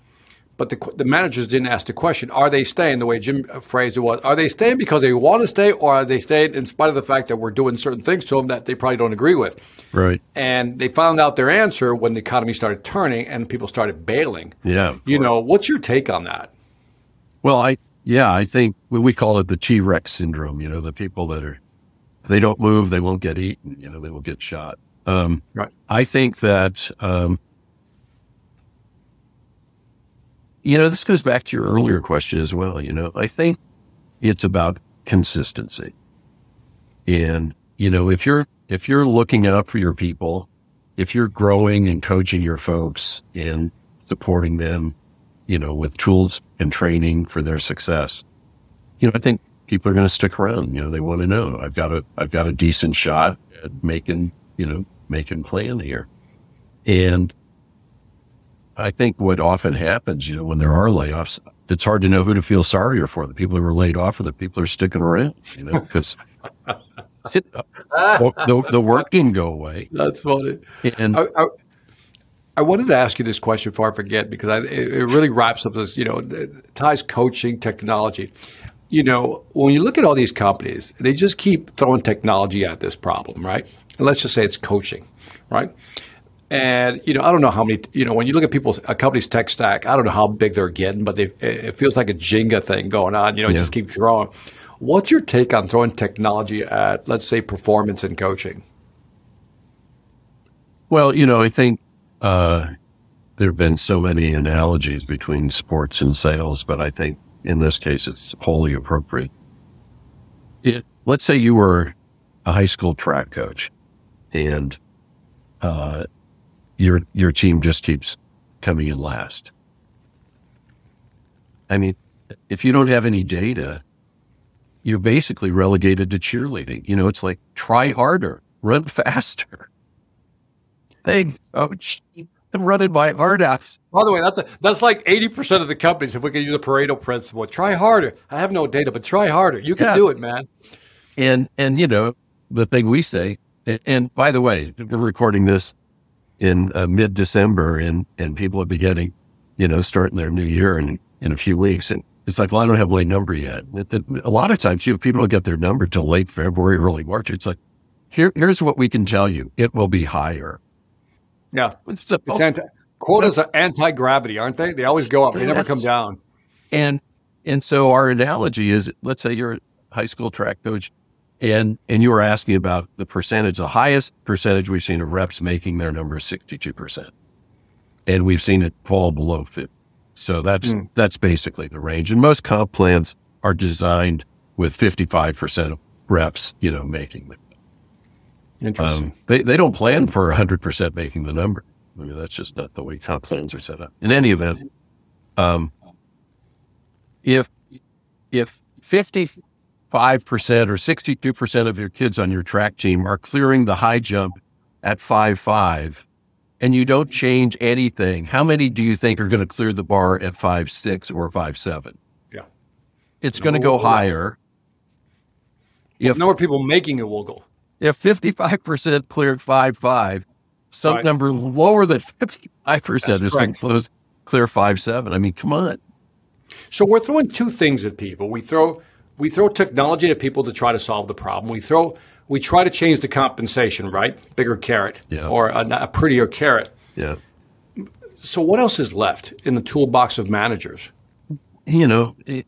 Speaker 2: But the, the managers didn't ask the question, are they staying the way Jim phrased it was? Are they staying because they want to stay or are they staying in spite of the fact that we're doing certain things to them that they probably don't agree with?
Speaker 3: Right.
Speaker 2: And they found out their answer when the economy started turning and people started bailing.
Speaker 3: Yeah.
Speaker 2: You know, what's your take on that?
Speaker 3: Well, I, yeah, I think we call it the T Rex syndrome. You know, the people that are, they don't move, they won't get eaten, you know, they will get shot. Um, right. I think that, um, you know, this goes back to your earlier question as well. You know, I think it's about consistency. And, you know, if you're, if you're looking out for your people, if you're growing and coaching your folks and supporting them, you know, with tools and training for their success. You know, I think people are going to stick around. You know, they want to know I've got a, I've got a decent shot at making, you know, making plan here. And I think what often happens, you know, when there are layoffs, it's hard to know who to feel sorrier for the people who were laid off or the people who are sticking around, you know, because uh, the, the work didn't go away.
Speaker 2: That's funny. And I, I, I wanted to ask you this question before I forget because I, it, it really wraps up this, you know, ties coaching, technology. You know, when you look at all these companies, they just keep throwing technology at this problem, right? And let's just say it's coaching, right? And you know, I don't know how many. You know, when you look at people's a company's tech stack, I don't know how big they're getting, but they, it feels like a Jenga thing going on. You know, yeah. just keep growing. What's your take on throwing technology at, let's say, performance and coaching?
Speaker 3: Well, you know, I think uh, there have been so many analogies between sports and sales, but I think in this case it's wholly appropriate. It, let's say you were a high school track coach and uh, your your team just keeps coming in last. I mean, if you don't have any data, you're basically relegated to cheerleading. You know, it's like try harder, run faster thing. Oh, I'm running my heart out.
Speaker 2: By the way, that's a, that's like 80% of the companies. If we could use a Pareto principle, try harder. I have no data, but try harder. You can yeah. do it, man.
Speaker 3: And, and, you know, the thing we say, and, and by the way, we're recording this in uh, mid December and, and people are beginning, you know, starting their new year in, in a few weeks. And it's like, well, I don't have my number yet. It, it, a lot of times you know, people don't get their number till late February, early March. It's like, here, here's what we can tell you. It will be higher
Speaker 2: Yeah.
Speaker 3: It's, a,
Speaker 2: it's anti, quotas are anti gravity, aren't they? They always go up. They never come down.
Speaker 3: And and so our analogy is, let's say you're a high school track coach, and and you were asking about the percentage. The highest percentage we've seen of reps making their number is sixty two percent, and we've seen it fall below fifty. So that's mm. that's basically the range. And most comp plans are designed with fifty five percent of reps, you know, making them.
Speaker 2: Interesting. Um,
Speaker 3: they they don't plan for hundred percent making the number. I mean, that's just not the way comp plans are set up. In any event, um, if if 55% or 62% of your kids on your track team are clearing the high jump at five five, and you don't change anything, how many do you think are going to clear the bar at five six or five seven?
Speaker 2: Yeah.
Speaker 3: It's no, going to go higher.
Speaker 2: If more people making it will go.
Speaker 3: If 55% cleared five five, some right. number lower than 55% is going to close clear five seven. I mean, come on.
Speaker 2: So we're throwing two things at people. We throw we throw technology at people to try to solve the problem. We throw we try to change the compensation, right? Bigger carrot
Speaker 3: yeah.
Speaker 2: or a, a, prettier carrot.
Speaker 3: Yeah.
Speaker 2: So what else is left in the toolbox of managers?
Speaker 3: You know, it,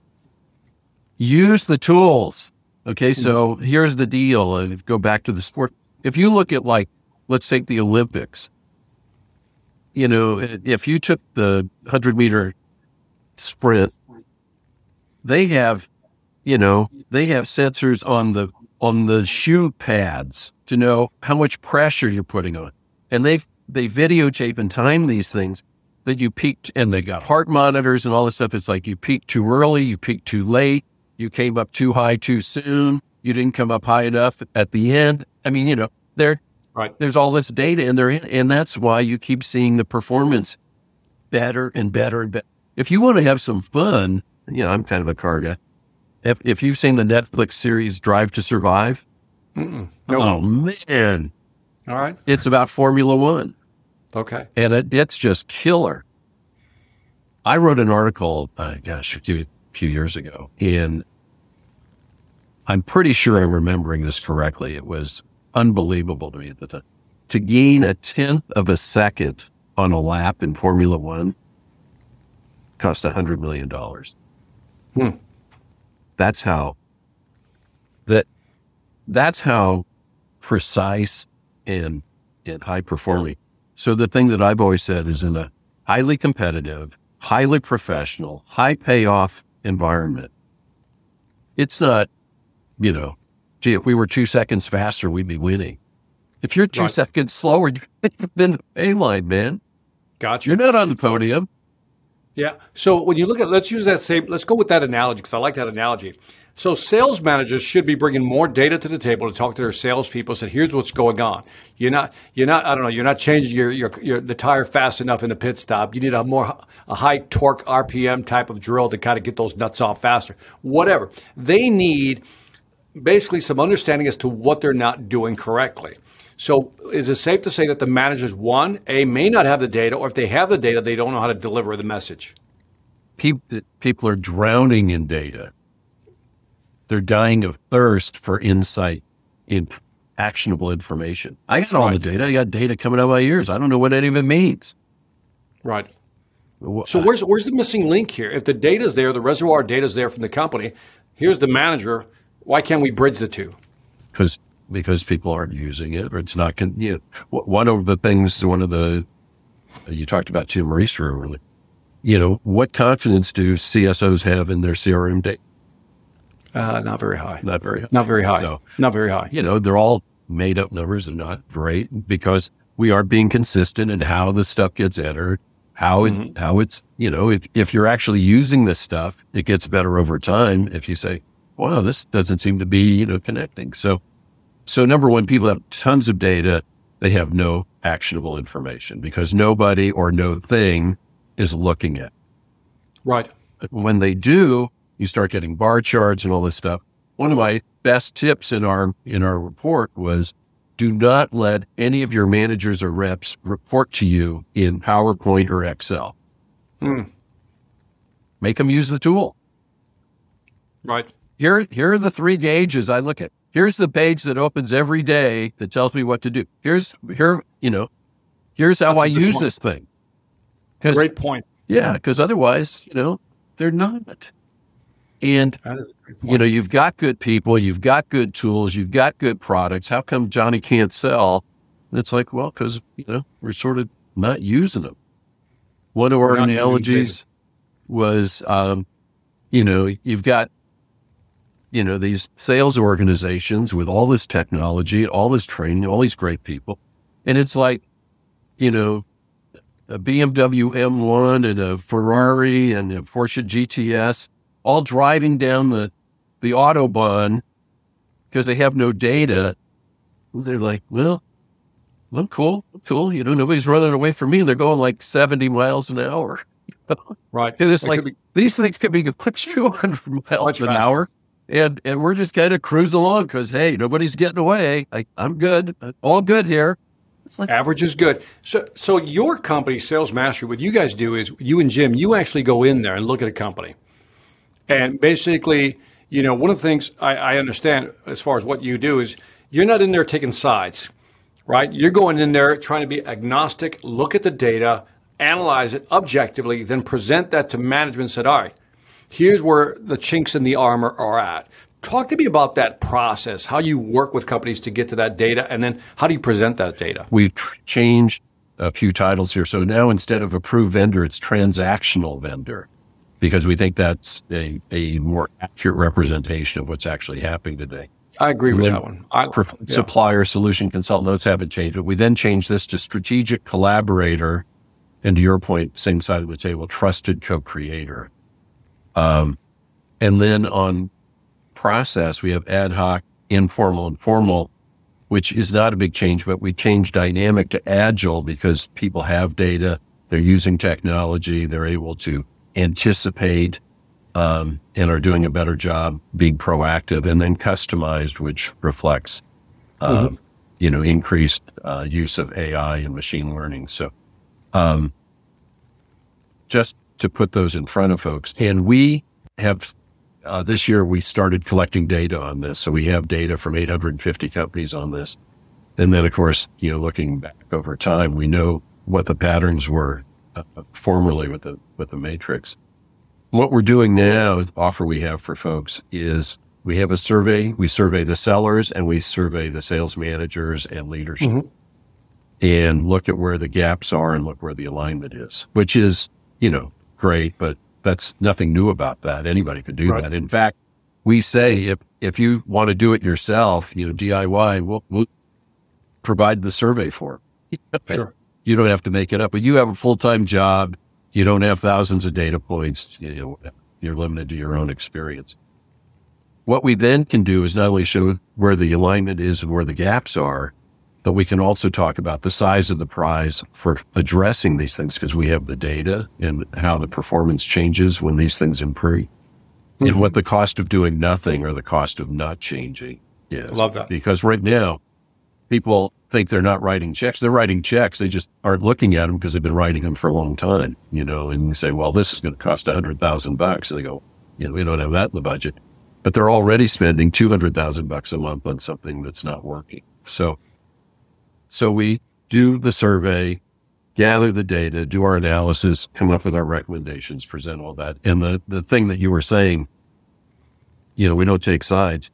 Speaker 3: use the tools. Okay, so mm-hmm. here's the deal. And go back to the sport. If you look at like, let's take the Olympics. You know, if you took the hundred meter sprint, they have, you know, they have sensors on the on the shoe pads to know how much pressure you're putting on. And they they videotape and time these things that you peaked and they got heart monitors and all this stuff. It's like you peaked too early, you peaked too late, you came up too high too soon, you didn't come up high enough at the end. I mean, you know, there
Speaker 2: right.
Speaker 3: there's all this data in there and that's why you keep seeing the performance better and better and better if you want to have some fun, you know, I'm kind of a car guy. If, if you've seen the Netflix series Drive to Survive,
Speaker 2: nope.
Speaker 3: oh man,
Speaker 2: all right,
Speaker 3: it's about Formula One.
Speaker 2: Okay,
Speaker 3: and it, it's just killer. I wrote an article, uh, gosh, a few, few years ago, and I'm pretty sure I'm remembering this correctly. It was unbelievable to me at the time. To gain a tenth of a second on a lap in Formula One cost $100 million.
Speaker 2: Hmm.
Speaker 3: That's how that that's how precise and and high performing. So the thing that I've always said is in a highly competitive, highly professional, high payoff environment, it's not, you know, gee, if we were two seconds faster, we'd be winning. If you're two right. seconds slower, you've been the A line, man.
Speaker 2: Gotcha.
Speaker 3: You're not on the podium.
Speaker 2: Yeah. So when you look at, let's use that same, let's go with that analogy because I like that analogy. So sales managers should be bringing more data to the table to talk to their salespeople. Said, here's what's going on. You're not, you're not, I don't know, you're not changing your, your, your the tire fast enough in the pit stop. You need a more a high torque RPM type of drill to kind of get those nuts off faster. Whatever they need, basically some understanding as to what they're not doing correctly. So is it safe to say that the managers, one, A, may not have the data, or if they have the data, they don't know how to deliver the message?
Speaker 3: People, are drowning in data. They're dying of thirst for insight in actionable information. I got all right. the data. I got data coming out of my ears. I don't know what any of it means.
Speaker 2: Right. So where's where's the missing link here? If the data is there, the reservoir data is there from the company. Here's the manager. Why can't we bridge the two?
Speaker 3: Because because people aren't using it or it's not, con- you know, one of the things, one of the, you talked about Tim Riesterer earlier, you know, what confidence do CSOs have in their CRM data?
Speaker 2: Uh, not very high.
Speaker 3: Not very high.
Speaker 2: Not very high. So, not very high.
Speaker 3: You know, they're all made up numbers and not great because we are being consistent in how the stuff gets entered, how it, mm-hmm. how it's, you know, if, if you're actually using this stuff, it gets better over time. If you say, wow, this doesn't seem to be, you know, connecting. So so number one, people have tons of data. They have no actionable information because nobody or no thing is looking at.
Speaker 2: Right.
Speaker 3: When they do, you start getting bar charts and all this stuff. One of my best tips in our in our report was do not let any of your managers or reps report to you in PowerPoint or Excel.
Speaker 2: Hmm.
Speaker 3: Make them use the tool.
Speaker 2: Right.
Speaker 3: Here, here are the three gauges I look at. Here's the page that opens every day that tells me what to do. Here's here, you know, here's how I use point. this thing.
Speaker 2: Great point.
Speaker 3: Yeah, because otherwise, you know, they're not. And you know, you've got good people, you've got good tools, you've got good products. How come Johnny can't sell? And it's like, well, because you know we're sort of not using them. One of our analogies was, um, you know, you've got, you know, these sales organizations with all this technology, all this training, all these great people, and it's like, you know, a BMW M1 and a Ferrari and a Porsche GTS all driving down the the autobahn because they have no data. They're like, well, I'm cool, I'm cool. You know, nobody's running away from me. They're going like 70 miles an hour.
Speaker 2: right.
Speaker 3: And it's like be, these things can be like 200 miles an hour. And, and we're just kind of cruising along because, hey, nobody's getting away. I, I'm good. All good here.
Speaker 2: It's like average is good. So, so your company, Sales Mastery, what you guys do is you and Jim, you actually go in there and look at a company, and basically, you know, one of the things I, I understand as far as what you do is you're not in there taking sides, right? You're going in there trying to be agnostic, look at the data, analyze it objectively, then present that to management. And said, all right, here's where the chinks in the armor are at. Talk to me about that process, how you work with companies to get to that data, and then how do you present that data?
Speaker 3: We've tr- changed a few titles here. So now instead of approved vendor, it's transactional vendor because we think that's a, a more accurate representation of what's actually happening today.
Speaker 2: I agree with that one. I,
Speaker 3: yeah. Supplier solution consultant, those haven't changed, but we then changed this to strategic collaborator. And to your point, same side of the table, trusted co-creator. Um, and then on process, we have ad hoc, informal, and formal, which is not a big change, but we changed dynamic to agile because people have data, they're using technology, they're able to anticipate um, and are doing a better job being proactive, and then customized, which reflects, uh, mm-hmm. you know, increased uh, use of AI and machine learning. So, um, just to put those in front of folks, and we have uh, this year, we started collecting data on this. So we have data from 850 companies on this. And then, of course, you know, looking back over time, we know what the patterns were uh, formerly with the, with the matrix. What we're doing now, the offer we have for folks is we have a survey. We survey the sellers and we survey the sales managers and leadership mm-hmm. and look at where the gaps are and look where the alignment is, which is, you know, great, but that's nothing new about that. Anybody could do right. that. In fact, we say if if you want to do it yourself, you know, DIY, we'll, we'll provide the survey for.
Speaker 2: sure.
Speaker 3: You don't have to make it up, but you have a full time job. You don't have thousands of data points. You know, you're limited to your own experience. What we then can do is not only show where the alignment is and where the gaps are, but we can also talk about the size of the prize for addressing these things because we have the data and how the performance changes when these things improve mm-hmm. and what the cost of doing nothing or the cost of not changing is.
Speaker 2: I love that.
Speaker 3: Because right now, people think they're not writing checks. They're writing checks. They just aren't looking at them because they've been writing them for a long time, you know, and you say, well, this is going to cost a hundred thousand bucks. And they go, you know, we don't have that in the budget, but they're already spending 200,000 bucks a month on something that's not working. So so we do the survey, gather the data, do our analysis, come up with our recommendations, present all that. And the, the thing that you were saying, you know, we don't take sides.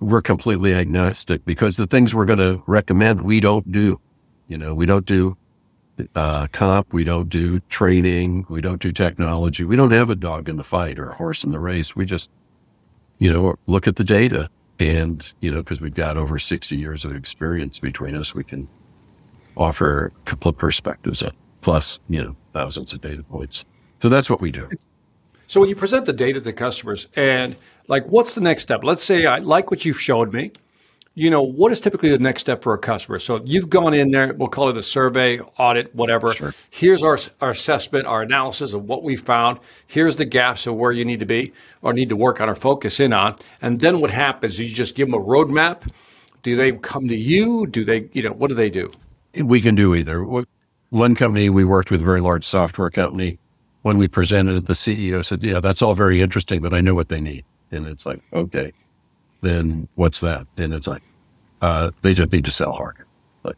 Speaker 3: We're completely agnostic because the things we're going to recommend, we don't do. You know, we don't do uh, comp, we don't do training, we don't do technology. We don't have a dog in the fight or a horse in the race. We just, you know, look at the data and, you know, because we've got over 60 years of experience between us, we can offer a couple of perspectives plus, you know, thousands of data points. So that's what we do.
Speaker 2: So when you present the data to customers and like, what's the next step? Let's say I like what you've showed me you know, what is typically the next step for a customer? So you've gone in there, we'll call it a survey, audit, whatever. Sure. Here's our, our assessment, our analysis of what we found. Here's the gaps of where you need to be or need to work on or focus in on. And then what happens is you just give them a roadmap. Do they come to you? Do they, you know, what do they do?
Speaker 3: We can do either. One company we worked with, a very large software company, when we presented it, the CEO said, yeah, that's all very interesting, but I know what they need. And it's like, okay, then what's that? And it's like, uh, they just need to sell harder. Like,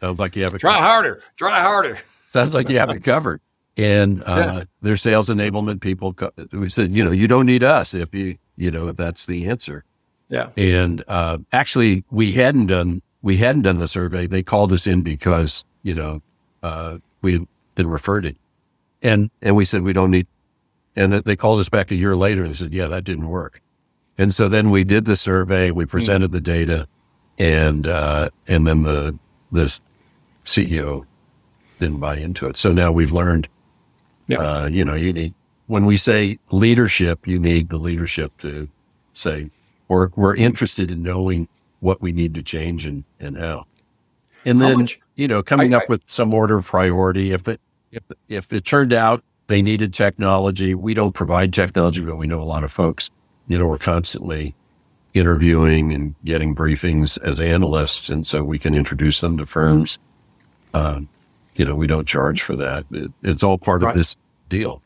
Speaker 3: Sounds like you have it.
Speaker 2: Try harder. Try harder.
Speaker 3: Sounds like you have it covered. And uh,
Speaker 2: Yeah.
Speaker 3: their sales enablement people, we said, you know, you don't need us if you, you know, if that's the answer.
Speaker 2: Yeah.
Speaker 3: And uh, actually, we hadn't done we hadn't done the survey. They called us in because you know uh, we had been referred it, and and we said we don't need. And they called us back a year later and they said, yeah, that didn't work. And so then we did the survey, we presented the data, and uh, and then the this CEO didn't buy into it. So now we've learned,
Speaker 2: Yeah.
Speaker 3: uh, you know, you need when we say leadership, you need the leadership to say we're we're interested in knowing what we need to change and and how. And
Speaker 2: How
Speaker 3: then
Speaker 2: much-
Speaker 3: you know, coming
Speaker 2: I-
Speaker 3: up with some order of priority. If it if if it turned out they needed technology, we don't provide technology, but we know a lot of folks. You know, we're constantly interviewing and getting briefings as analysts, and so we can introduce them to firms. Um, you know, we don't charge for that. It, it's all part
Speaker 2: Right.
Speaker 3: of this deal.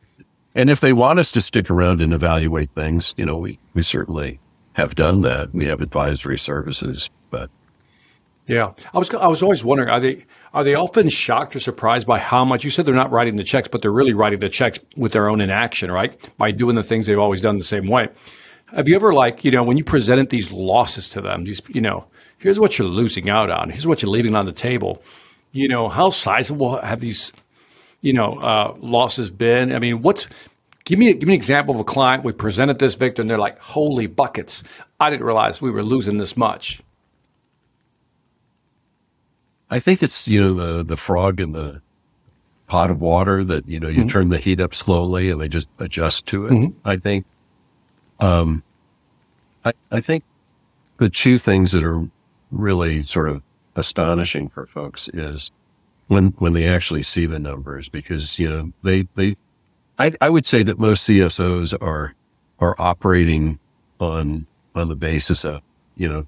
Speaker 3: And if they want us to stick around and evaluate things, you know, we, we certainly have done that. We have advisory services, but
Speaker 2: Yeah, I was I was always wondering are they are they often shocked or surprised by how much you said they're not writing the checks, but they're really writing the checks with their own inaction, right? By doing the things they've always done the same way. Have you ever like you know when you presented these losses to them, these you know here's what you're losing out on, here's what you're leaving on the table. You know how sizable have these you know uh, losses been? I mean, what's give me give me an example of a client we presented this Victor and they're like, holy buckets, I didn't realize we were losing this much.
Speaker 3: I think it's, you know, the, the frog in the pot of water that, you know, you turn the heat up slowly and they just adjust to it. I think, um, I, I think the two things that are really sort of astonishing for folks is when, when they actually see the numbers because, you know, they, they, I, I would say that most CSOs are, are operating on, on the basis of, you know,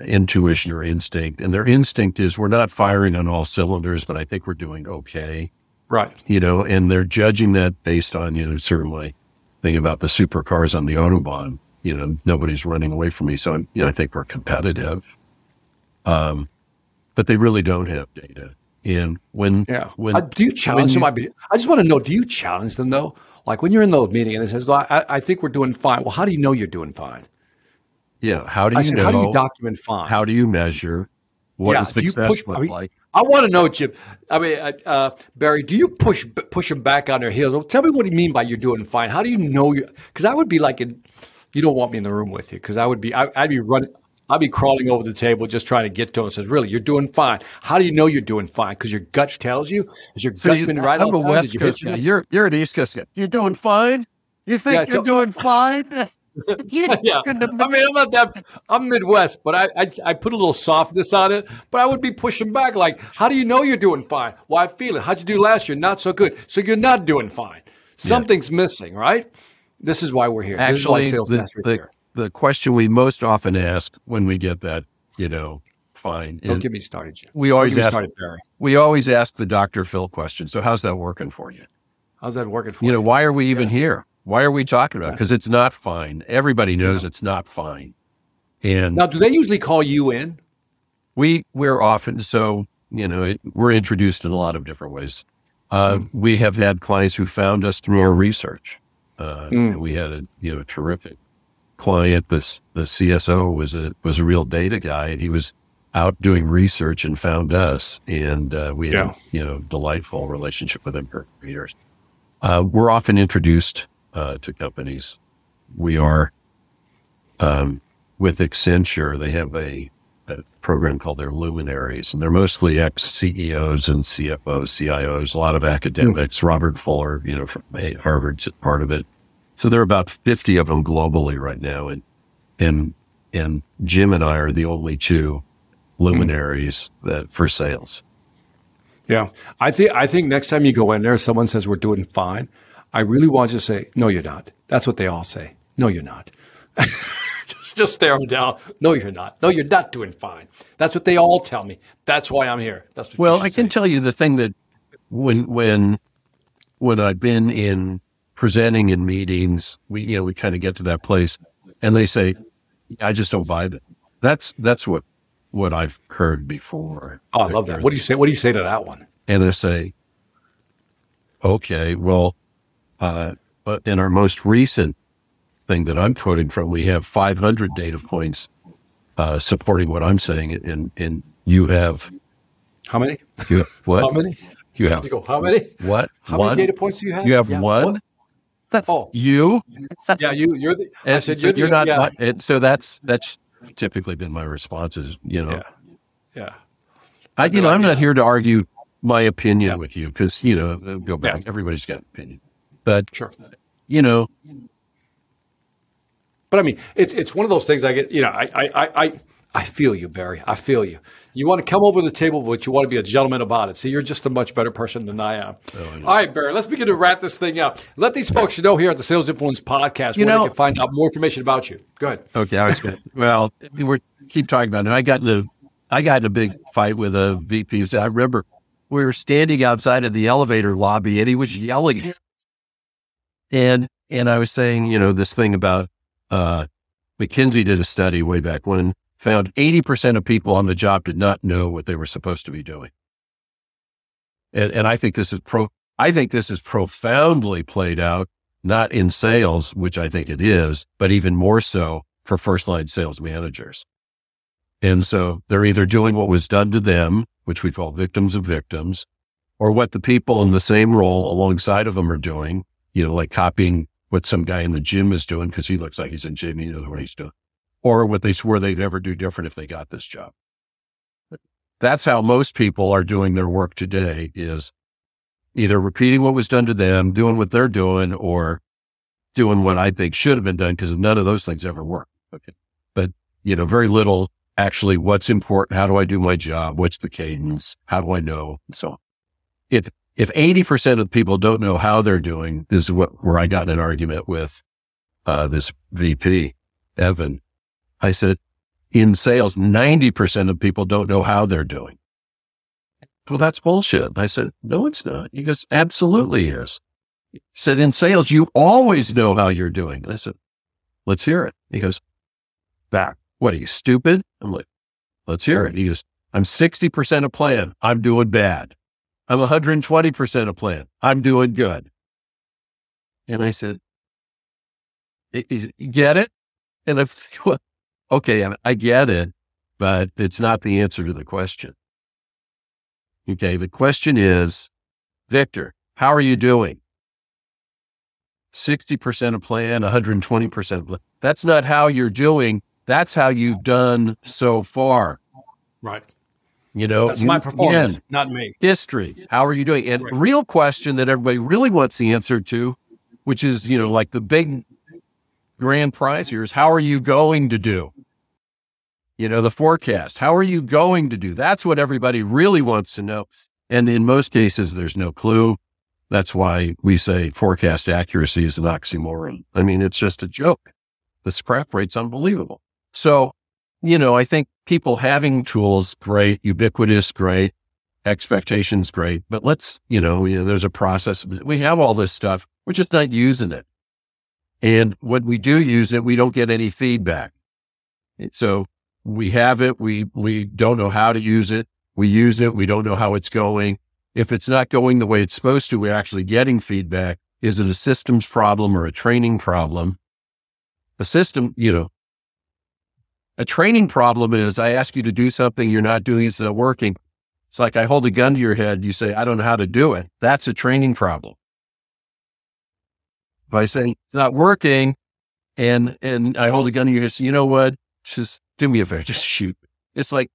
Speaker 3: intuition or instinct. And their instinct is we're not firing on all cylinders, but I think we're doing okay,
Speaker 2: Right.
Speaker 3: you know, and they're judging that based on, you know, certainly thinking about the supercars on the Autobahn, you know, nobody's running away from me. So, I'm, you know, I think we're competitive. Um, but they really don't have data. And when,
Speaker 2: Yeah.
Speaker 3: when,
Speaker 2: Uh, do you challenge them? I just want to know, do you challenge them though? Like when you're in the meeting and it says, "Well, I, I think we're doing fine. Well, how do you know you're doing fine?
Speaker 3: yeah, how do you
Speaker 2: I
Speaker 3: you
Speaker 2: said,
Speaker 3: know?
Speaker 2: how do you document fine?
Speaker 3: how do you measure? What
Speaker 2: Yeah,
Speaker 3: success
Speaker 2: push- I mean,
Speaker 3: like?
Speaker 2: I want to know, Jim. I mean, uh, uh, Barry, do you push push them back on their heels? Well, tell me what you mean by you're doing fine. How do you know you? Because I would be like, in, you don't want me in the room with you because I would be, I, I'd be running. I'd be crawling over the table just trying to get to him. Says, really, you're doing fine. How do you know you're doing fine? Because your gut tells you. Is your gut
Speaker 3: you-
Speaker 2: been right?
Speaker 3: I'm a? West
Speaker 2: you
Speaker 3: Coast guy. You're you're an East Coast guy. You're doing fine. You think
Speaker 2: Yeah,
Speaker 3: you're
Speaker 2: so-
Speaker 3: doing fine?
Speaker 2: yeah. I mean, I'm not that. I'm Midwest, but I, I I put a little softness on it. But I would be pushing back, like, how do you know you're doing fine? Well, I feel it. How'd you do last year? Not so good. So you're not doing fine. Something's missing, right? This is why we're here. this is why
Speaker 3: Actually,
Speaker 2: sales
Speaker 3: the, the,
Speaker 2: here.
Speaker 3: the question we most often ask when we get that, you know, fine.
Speaker 2: Don't get me started, Jim.
Speaker 3: we always ask
Speaker 2: started, Barry.
Speaker 3: we always ask the Dr. Phil question. So how's that working for you?
Speaker 2: How's that working for
Speaker 3: You
Speaker 2: you?
Speaker 3: know, why are we even here? Why are we talking about? It? Because it's not fine. Everybody knows it's not fine. And
Speaker 2: Now, do they usually call you in?
Speaker 3: we we're often so you know it, we're introduced in a lot of different ways. Uh, We have had clients who found us through our research. Uh, and we had a you know terrific client. This the CSO was a was a real data guy, and he was out doing research and found us, and uh, we had
Speaker 2: Yeah.
Speaker 3: a you know delightful relationship with him for years. Uh, we're often introduced uh, to companies. We are um, with Accenture. They have a, a program called their Luminaries, and they're mostly ex CEOs and CFOs, CIOs. A lot of academics. Robert Fuller, you know, from Harvard's part of it. So there are about fifty of them globally right now, and and and Jim and I are the only two luminaries that for sales.
Speaker 2: Yeah, I think I think next time you go in there, someone says we're doing fine. I really want you to say, "No, you're not." That's what they all say. No, you're not. just just stare them down. No, you're not. No, you're not doing fine. That's what they all tell me. That's why I'm here. That's what.
Speaker 3: Well, I can
Speaker 2: say.
Speaker 3: tell you the thing that when when when I've been in presenting in meetings, we you know we kind of get to that place, and they say, "I just don't buy that." That's that's what what I've heard before.
Speaker 2: Oh, I love that. What do you say? What do you say to that one?
Speaker 3: And I say, okay, well, uh, but in our most recent thing that I'm quoting from, we have 500 data points uh, supporting what I'm saying, and and you have
Speaker 2: how many?
Speaker 3: You have, what?
Speaker 2: How many?
Speaker 3: You have
Speaker 2: you go. How many?
Speaker 3: What?
Speaker 2: How
Speaker 3: one?
Speaker 2: many data points do you have?
Speaker 3: You have
Speaker 2: yeah,
Speaker 3: one.
Speaker 2: That, oh,
Speaker 3: you?
Speaker 2: Yeah, you. You're the.
Speaker 3: And
Speaker 2: I said
Speaker 3: so
Speaker 2: you're,
Speaker 3: you're
Speaker 2: the,
Speaker 3: not.
Speaker 2: Yeah.
Speaker 3: And so that's that's typically been my responses. You know.
Speaker 2: Yeah. Yeah.
Speaker 3: I, you know, I'm not here to argue my opinion
Speaker 2: Yeah.
Speaker 3: with you because you know, go back.
Speaker 2: Yeah.
Speaker 3: Everybody's got an opinion, but
Speaker 2: Sure.
Speaker 3: you know,
Speaker 2: But I mean, it's it's one of those things. I get. You know, I I I. I feel you, Barry. I feel you. You want to come over the table, but you want to be a gentleman about it. See, you're just a much better person than I am.
Speaker 3: Oh,
Speaker 2: All right, Barry, let's begin to wrap this thing up. Let these folks know here at the Sales Influence Podcast
Speaker 3: You
Speaker 2: where
Speaker 3: know-
Speaker 2: they can find out more information about you. Go ahead.
Speaker 3: Okay, I was gonna, well. We keep talking about it. I got in a, I got in a big fight with a VP. I remember we were standing outside of the elevator lobby, and he was yelling, and and I was saying, you know, this thing about uh, McKinsey did a study way back when found eighty percent of people on the job did not know what they were supposed to be doing, and and I think this is pro. I think this is profoundly played out, not in sales, which I think it is, but even more so for first line sales managers. And so they're either doing what was done to them, which we call victims of victims, or what the people in the same role alongside of them are doing, you know, like copying what some guy in the gym is doing because he looks like he's in gym, he knows what he's doing, or what they swore they'd ever do different if they got this job. That's how most people are doing their work today is either repeating what was done to them, doing what they're doing, or doing what I think should have been done because none of those things ever work. Okay. But, you know, very little actually what's important. How do I do my job? What's the cadence? How do I know? And so on. If, if 80% of people don't know how they're doing, this is what, where I got in an argument with, uh, this VP, Evan. I said, in sales, 90% of people don't know how they're doing. Well, that's bullshit. I said, no, it's not. He goes, absolutely is. He said, in sales, you always know how you're doing. And I said, let's hear it. He goes, back. What are you stupid? I'm like, let's hear it. He goes, I'm 60% of plan. I'm doing bad. I'm 120% of plan. I'm doing good. And I said, is- get it? And if, okay, I, I get it, but it's not the answer to the question. Okay. The question is, Victor, how are you doing? 60% of plan, 120% of plan. That's not how you're doing. That's how you've done so far.
Speaker 2: Right.
Speaker 3: You know,
Speaker 2: That's my performance,
Speaker 3: again,
Speaker 2: not me.
Speaker 3: history. How are you doing? And
Speaker 2: Right.
Speaker 3: real question that everybody really wants the answer to, which is, you know, like the big grand prize here is how are you going to do? You know, the forecast. How are you going to do? That's what everybody really wants to know. And in most cases, there's no clue. That's why we say forecast accuracy is an oxymoron. I mean, it's just a joke. The scrap rate's unbelievable. So, you know, I think people having tools, great, ubiquitous, great, expectations, great. But let's, you know, you know, there's a process. We have all this stuff. We're just not using it. And when we do use it, we don't get any feedback. So we have it. We, we don't know how to use it. We use it. We don't know how it's going. If it's not going the way it's supposed to, we're actually getting feedback. Is it a systems problem or a training problem? A system, you know, a training problem is I ask you to do something you're not doing, it's not working. It's like I hold a gun to your head. You say, I don't know how to do it. That's a training problem. If I say it's not working and, and I hold a gun to your head, say, you know what? Just do me a favor, just shoot. It's like,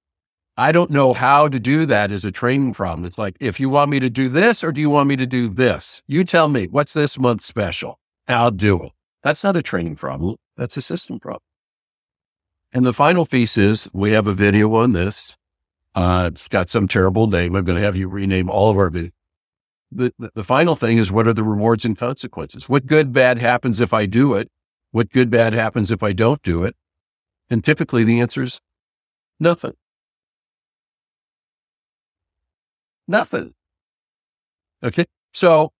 Speaker 3: I don't know how to do that is a training problem. It's like, if you want me to do this or do you want me to do this? You tell me, what's this month special? I'll do it. That's not a training problem. That's a system problem. And the final piece is we have a video on this. Uh, it's got some terrible name. I'm going to have you rename all of our videos. The, the, final thing is what are the rewards and consequences? What good, bad happens if I do it? What good, bad happens if I don't do it? And typically the answer is nothing. Nothing. Okay. So,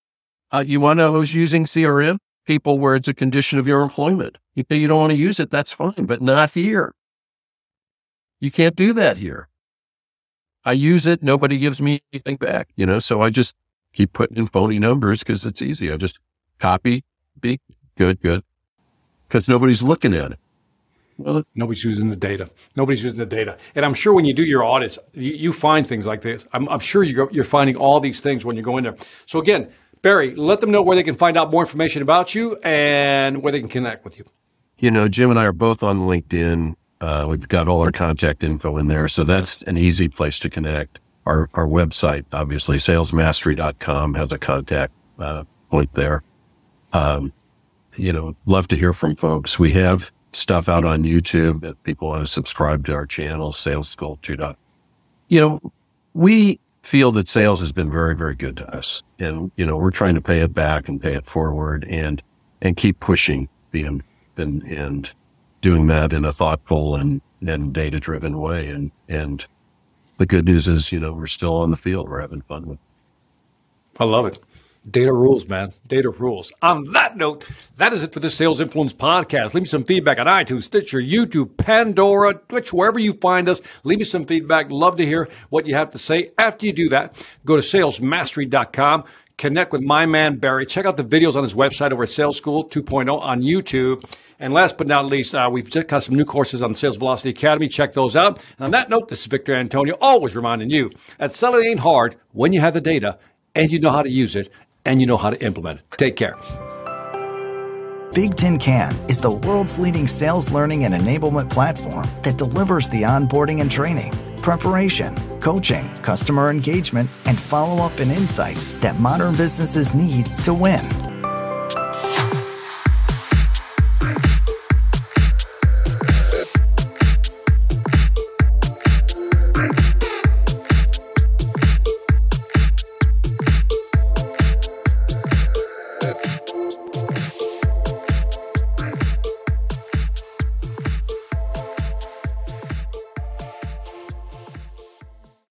Speaker 3: uh, you want to know who's using CRM? People where it's a condition of your employment. You, you don't want to use it. That's fine, but not here. You can't do that here. I use it. Nobody gives me anything back, you know, so I just keep putting in phony numbers because it's easy. I just copy, be good, good, because nobody's looking at it.
Speaker 2: Well, nobody's using the data. Nobody's using the data. And I'm sure when you do your audits, you, you find things like this. I'm, I'm sure you you're finding all these things when you go in there. So again, Barry, let them know where they can find out more information about you and where they can connect with you.
Speaker 3: You know, Jim and I are both on LinkedIn. Uh, we've got all our contact info in there. So that's an easy place to connect. Our, our website, obviously, salesmastery.com has a contact uh, point there. Um, you know, love to hear from folks. We have stuff out on YouTube if people want to subscribe to our channel, Sales School 2. You know, we feel that sales has been very, very good to us. And, you know, we're trying to pay it back and pay it forward and, and keep pushing being and, and doing that in a thoughtful and, and data driven way. And, and the good news is, you know, we're still on the field. We're having fun with it.
Speaker 2: I love it. Data rules, man. Data rules. On that note, that is it for the Sales Influence podcast. Leave me some feedback on iTunes, Stitcher, YouTube, Pandora, Twitch, wherever you find us. Leave me some feedback. Love to hear what you have to say. After you do that, go to salesmastery.com. Connect with my man Barry. Check out the videos on his website over at Sales School 2.0 on YouTube. And last but not least, uh, we've just got some new courses on Sales Velocity Academy. Check those out. And on that note, this is Victor Antonio, always reminding you that selling ain't hard when you have the data and you know how to use it and you know how to implement it. Take care.
Speaker 1: Bigtincan is the world's leading sales learning and enablement platform that delivers the onboarding and training, preparation, coaching, customer engagement, and follow up and insights that modern businesses need to win.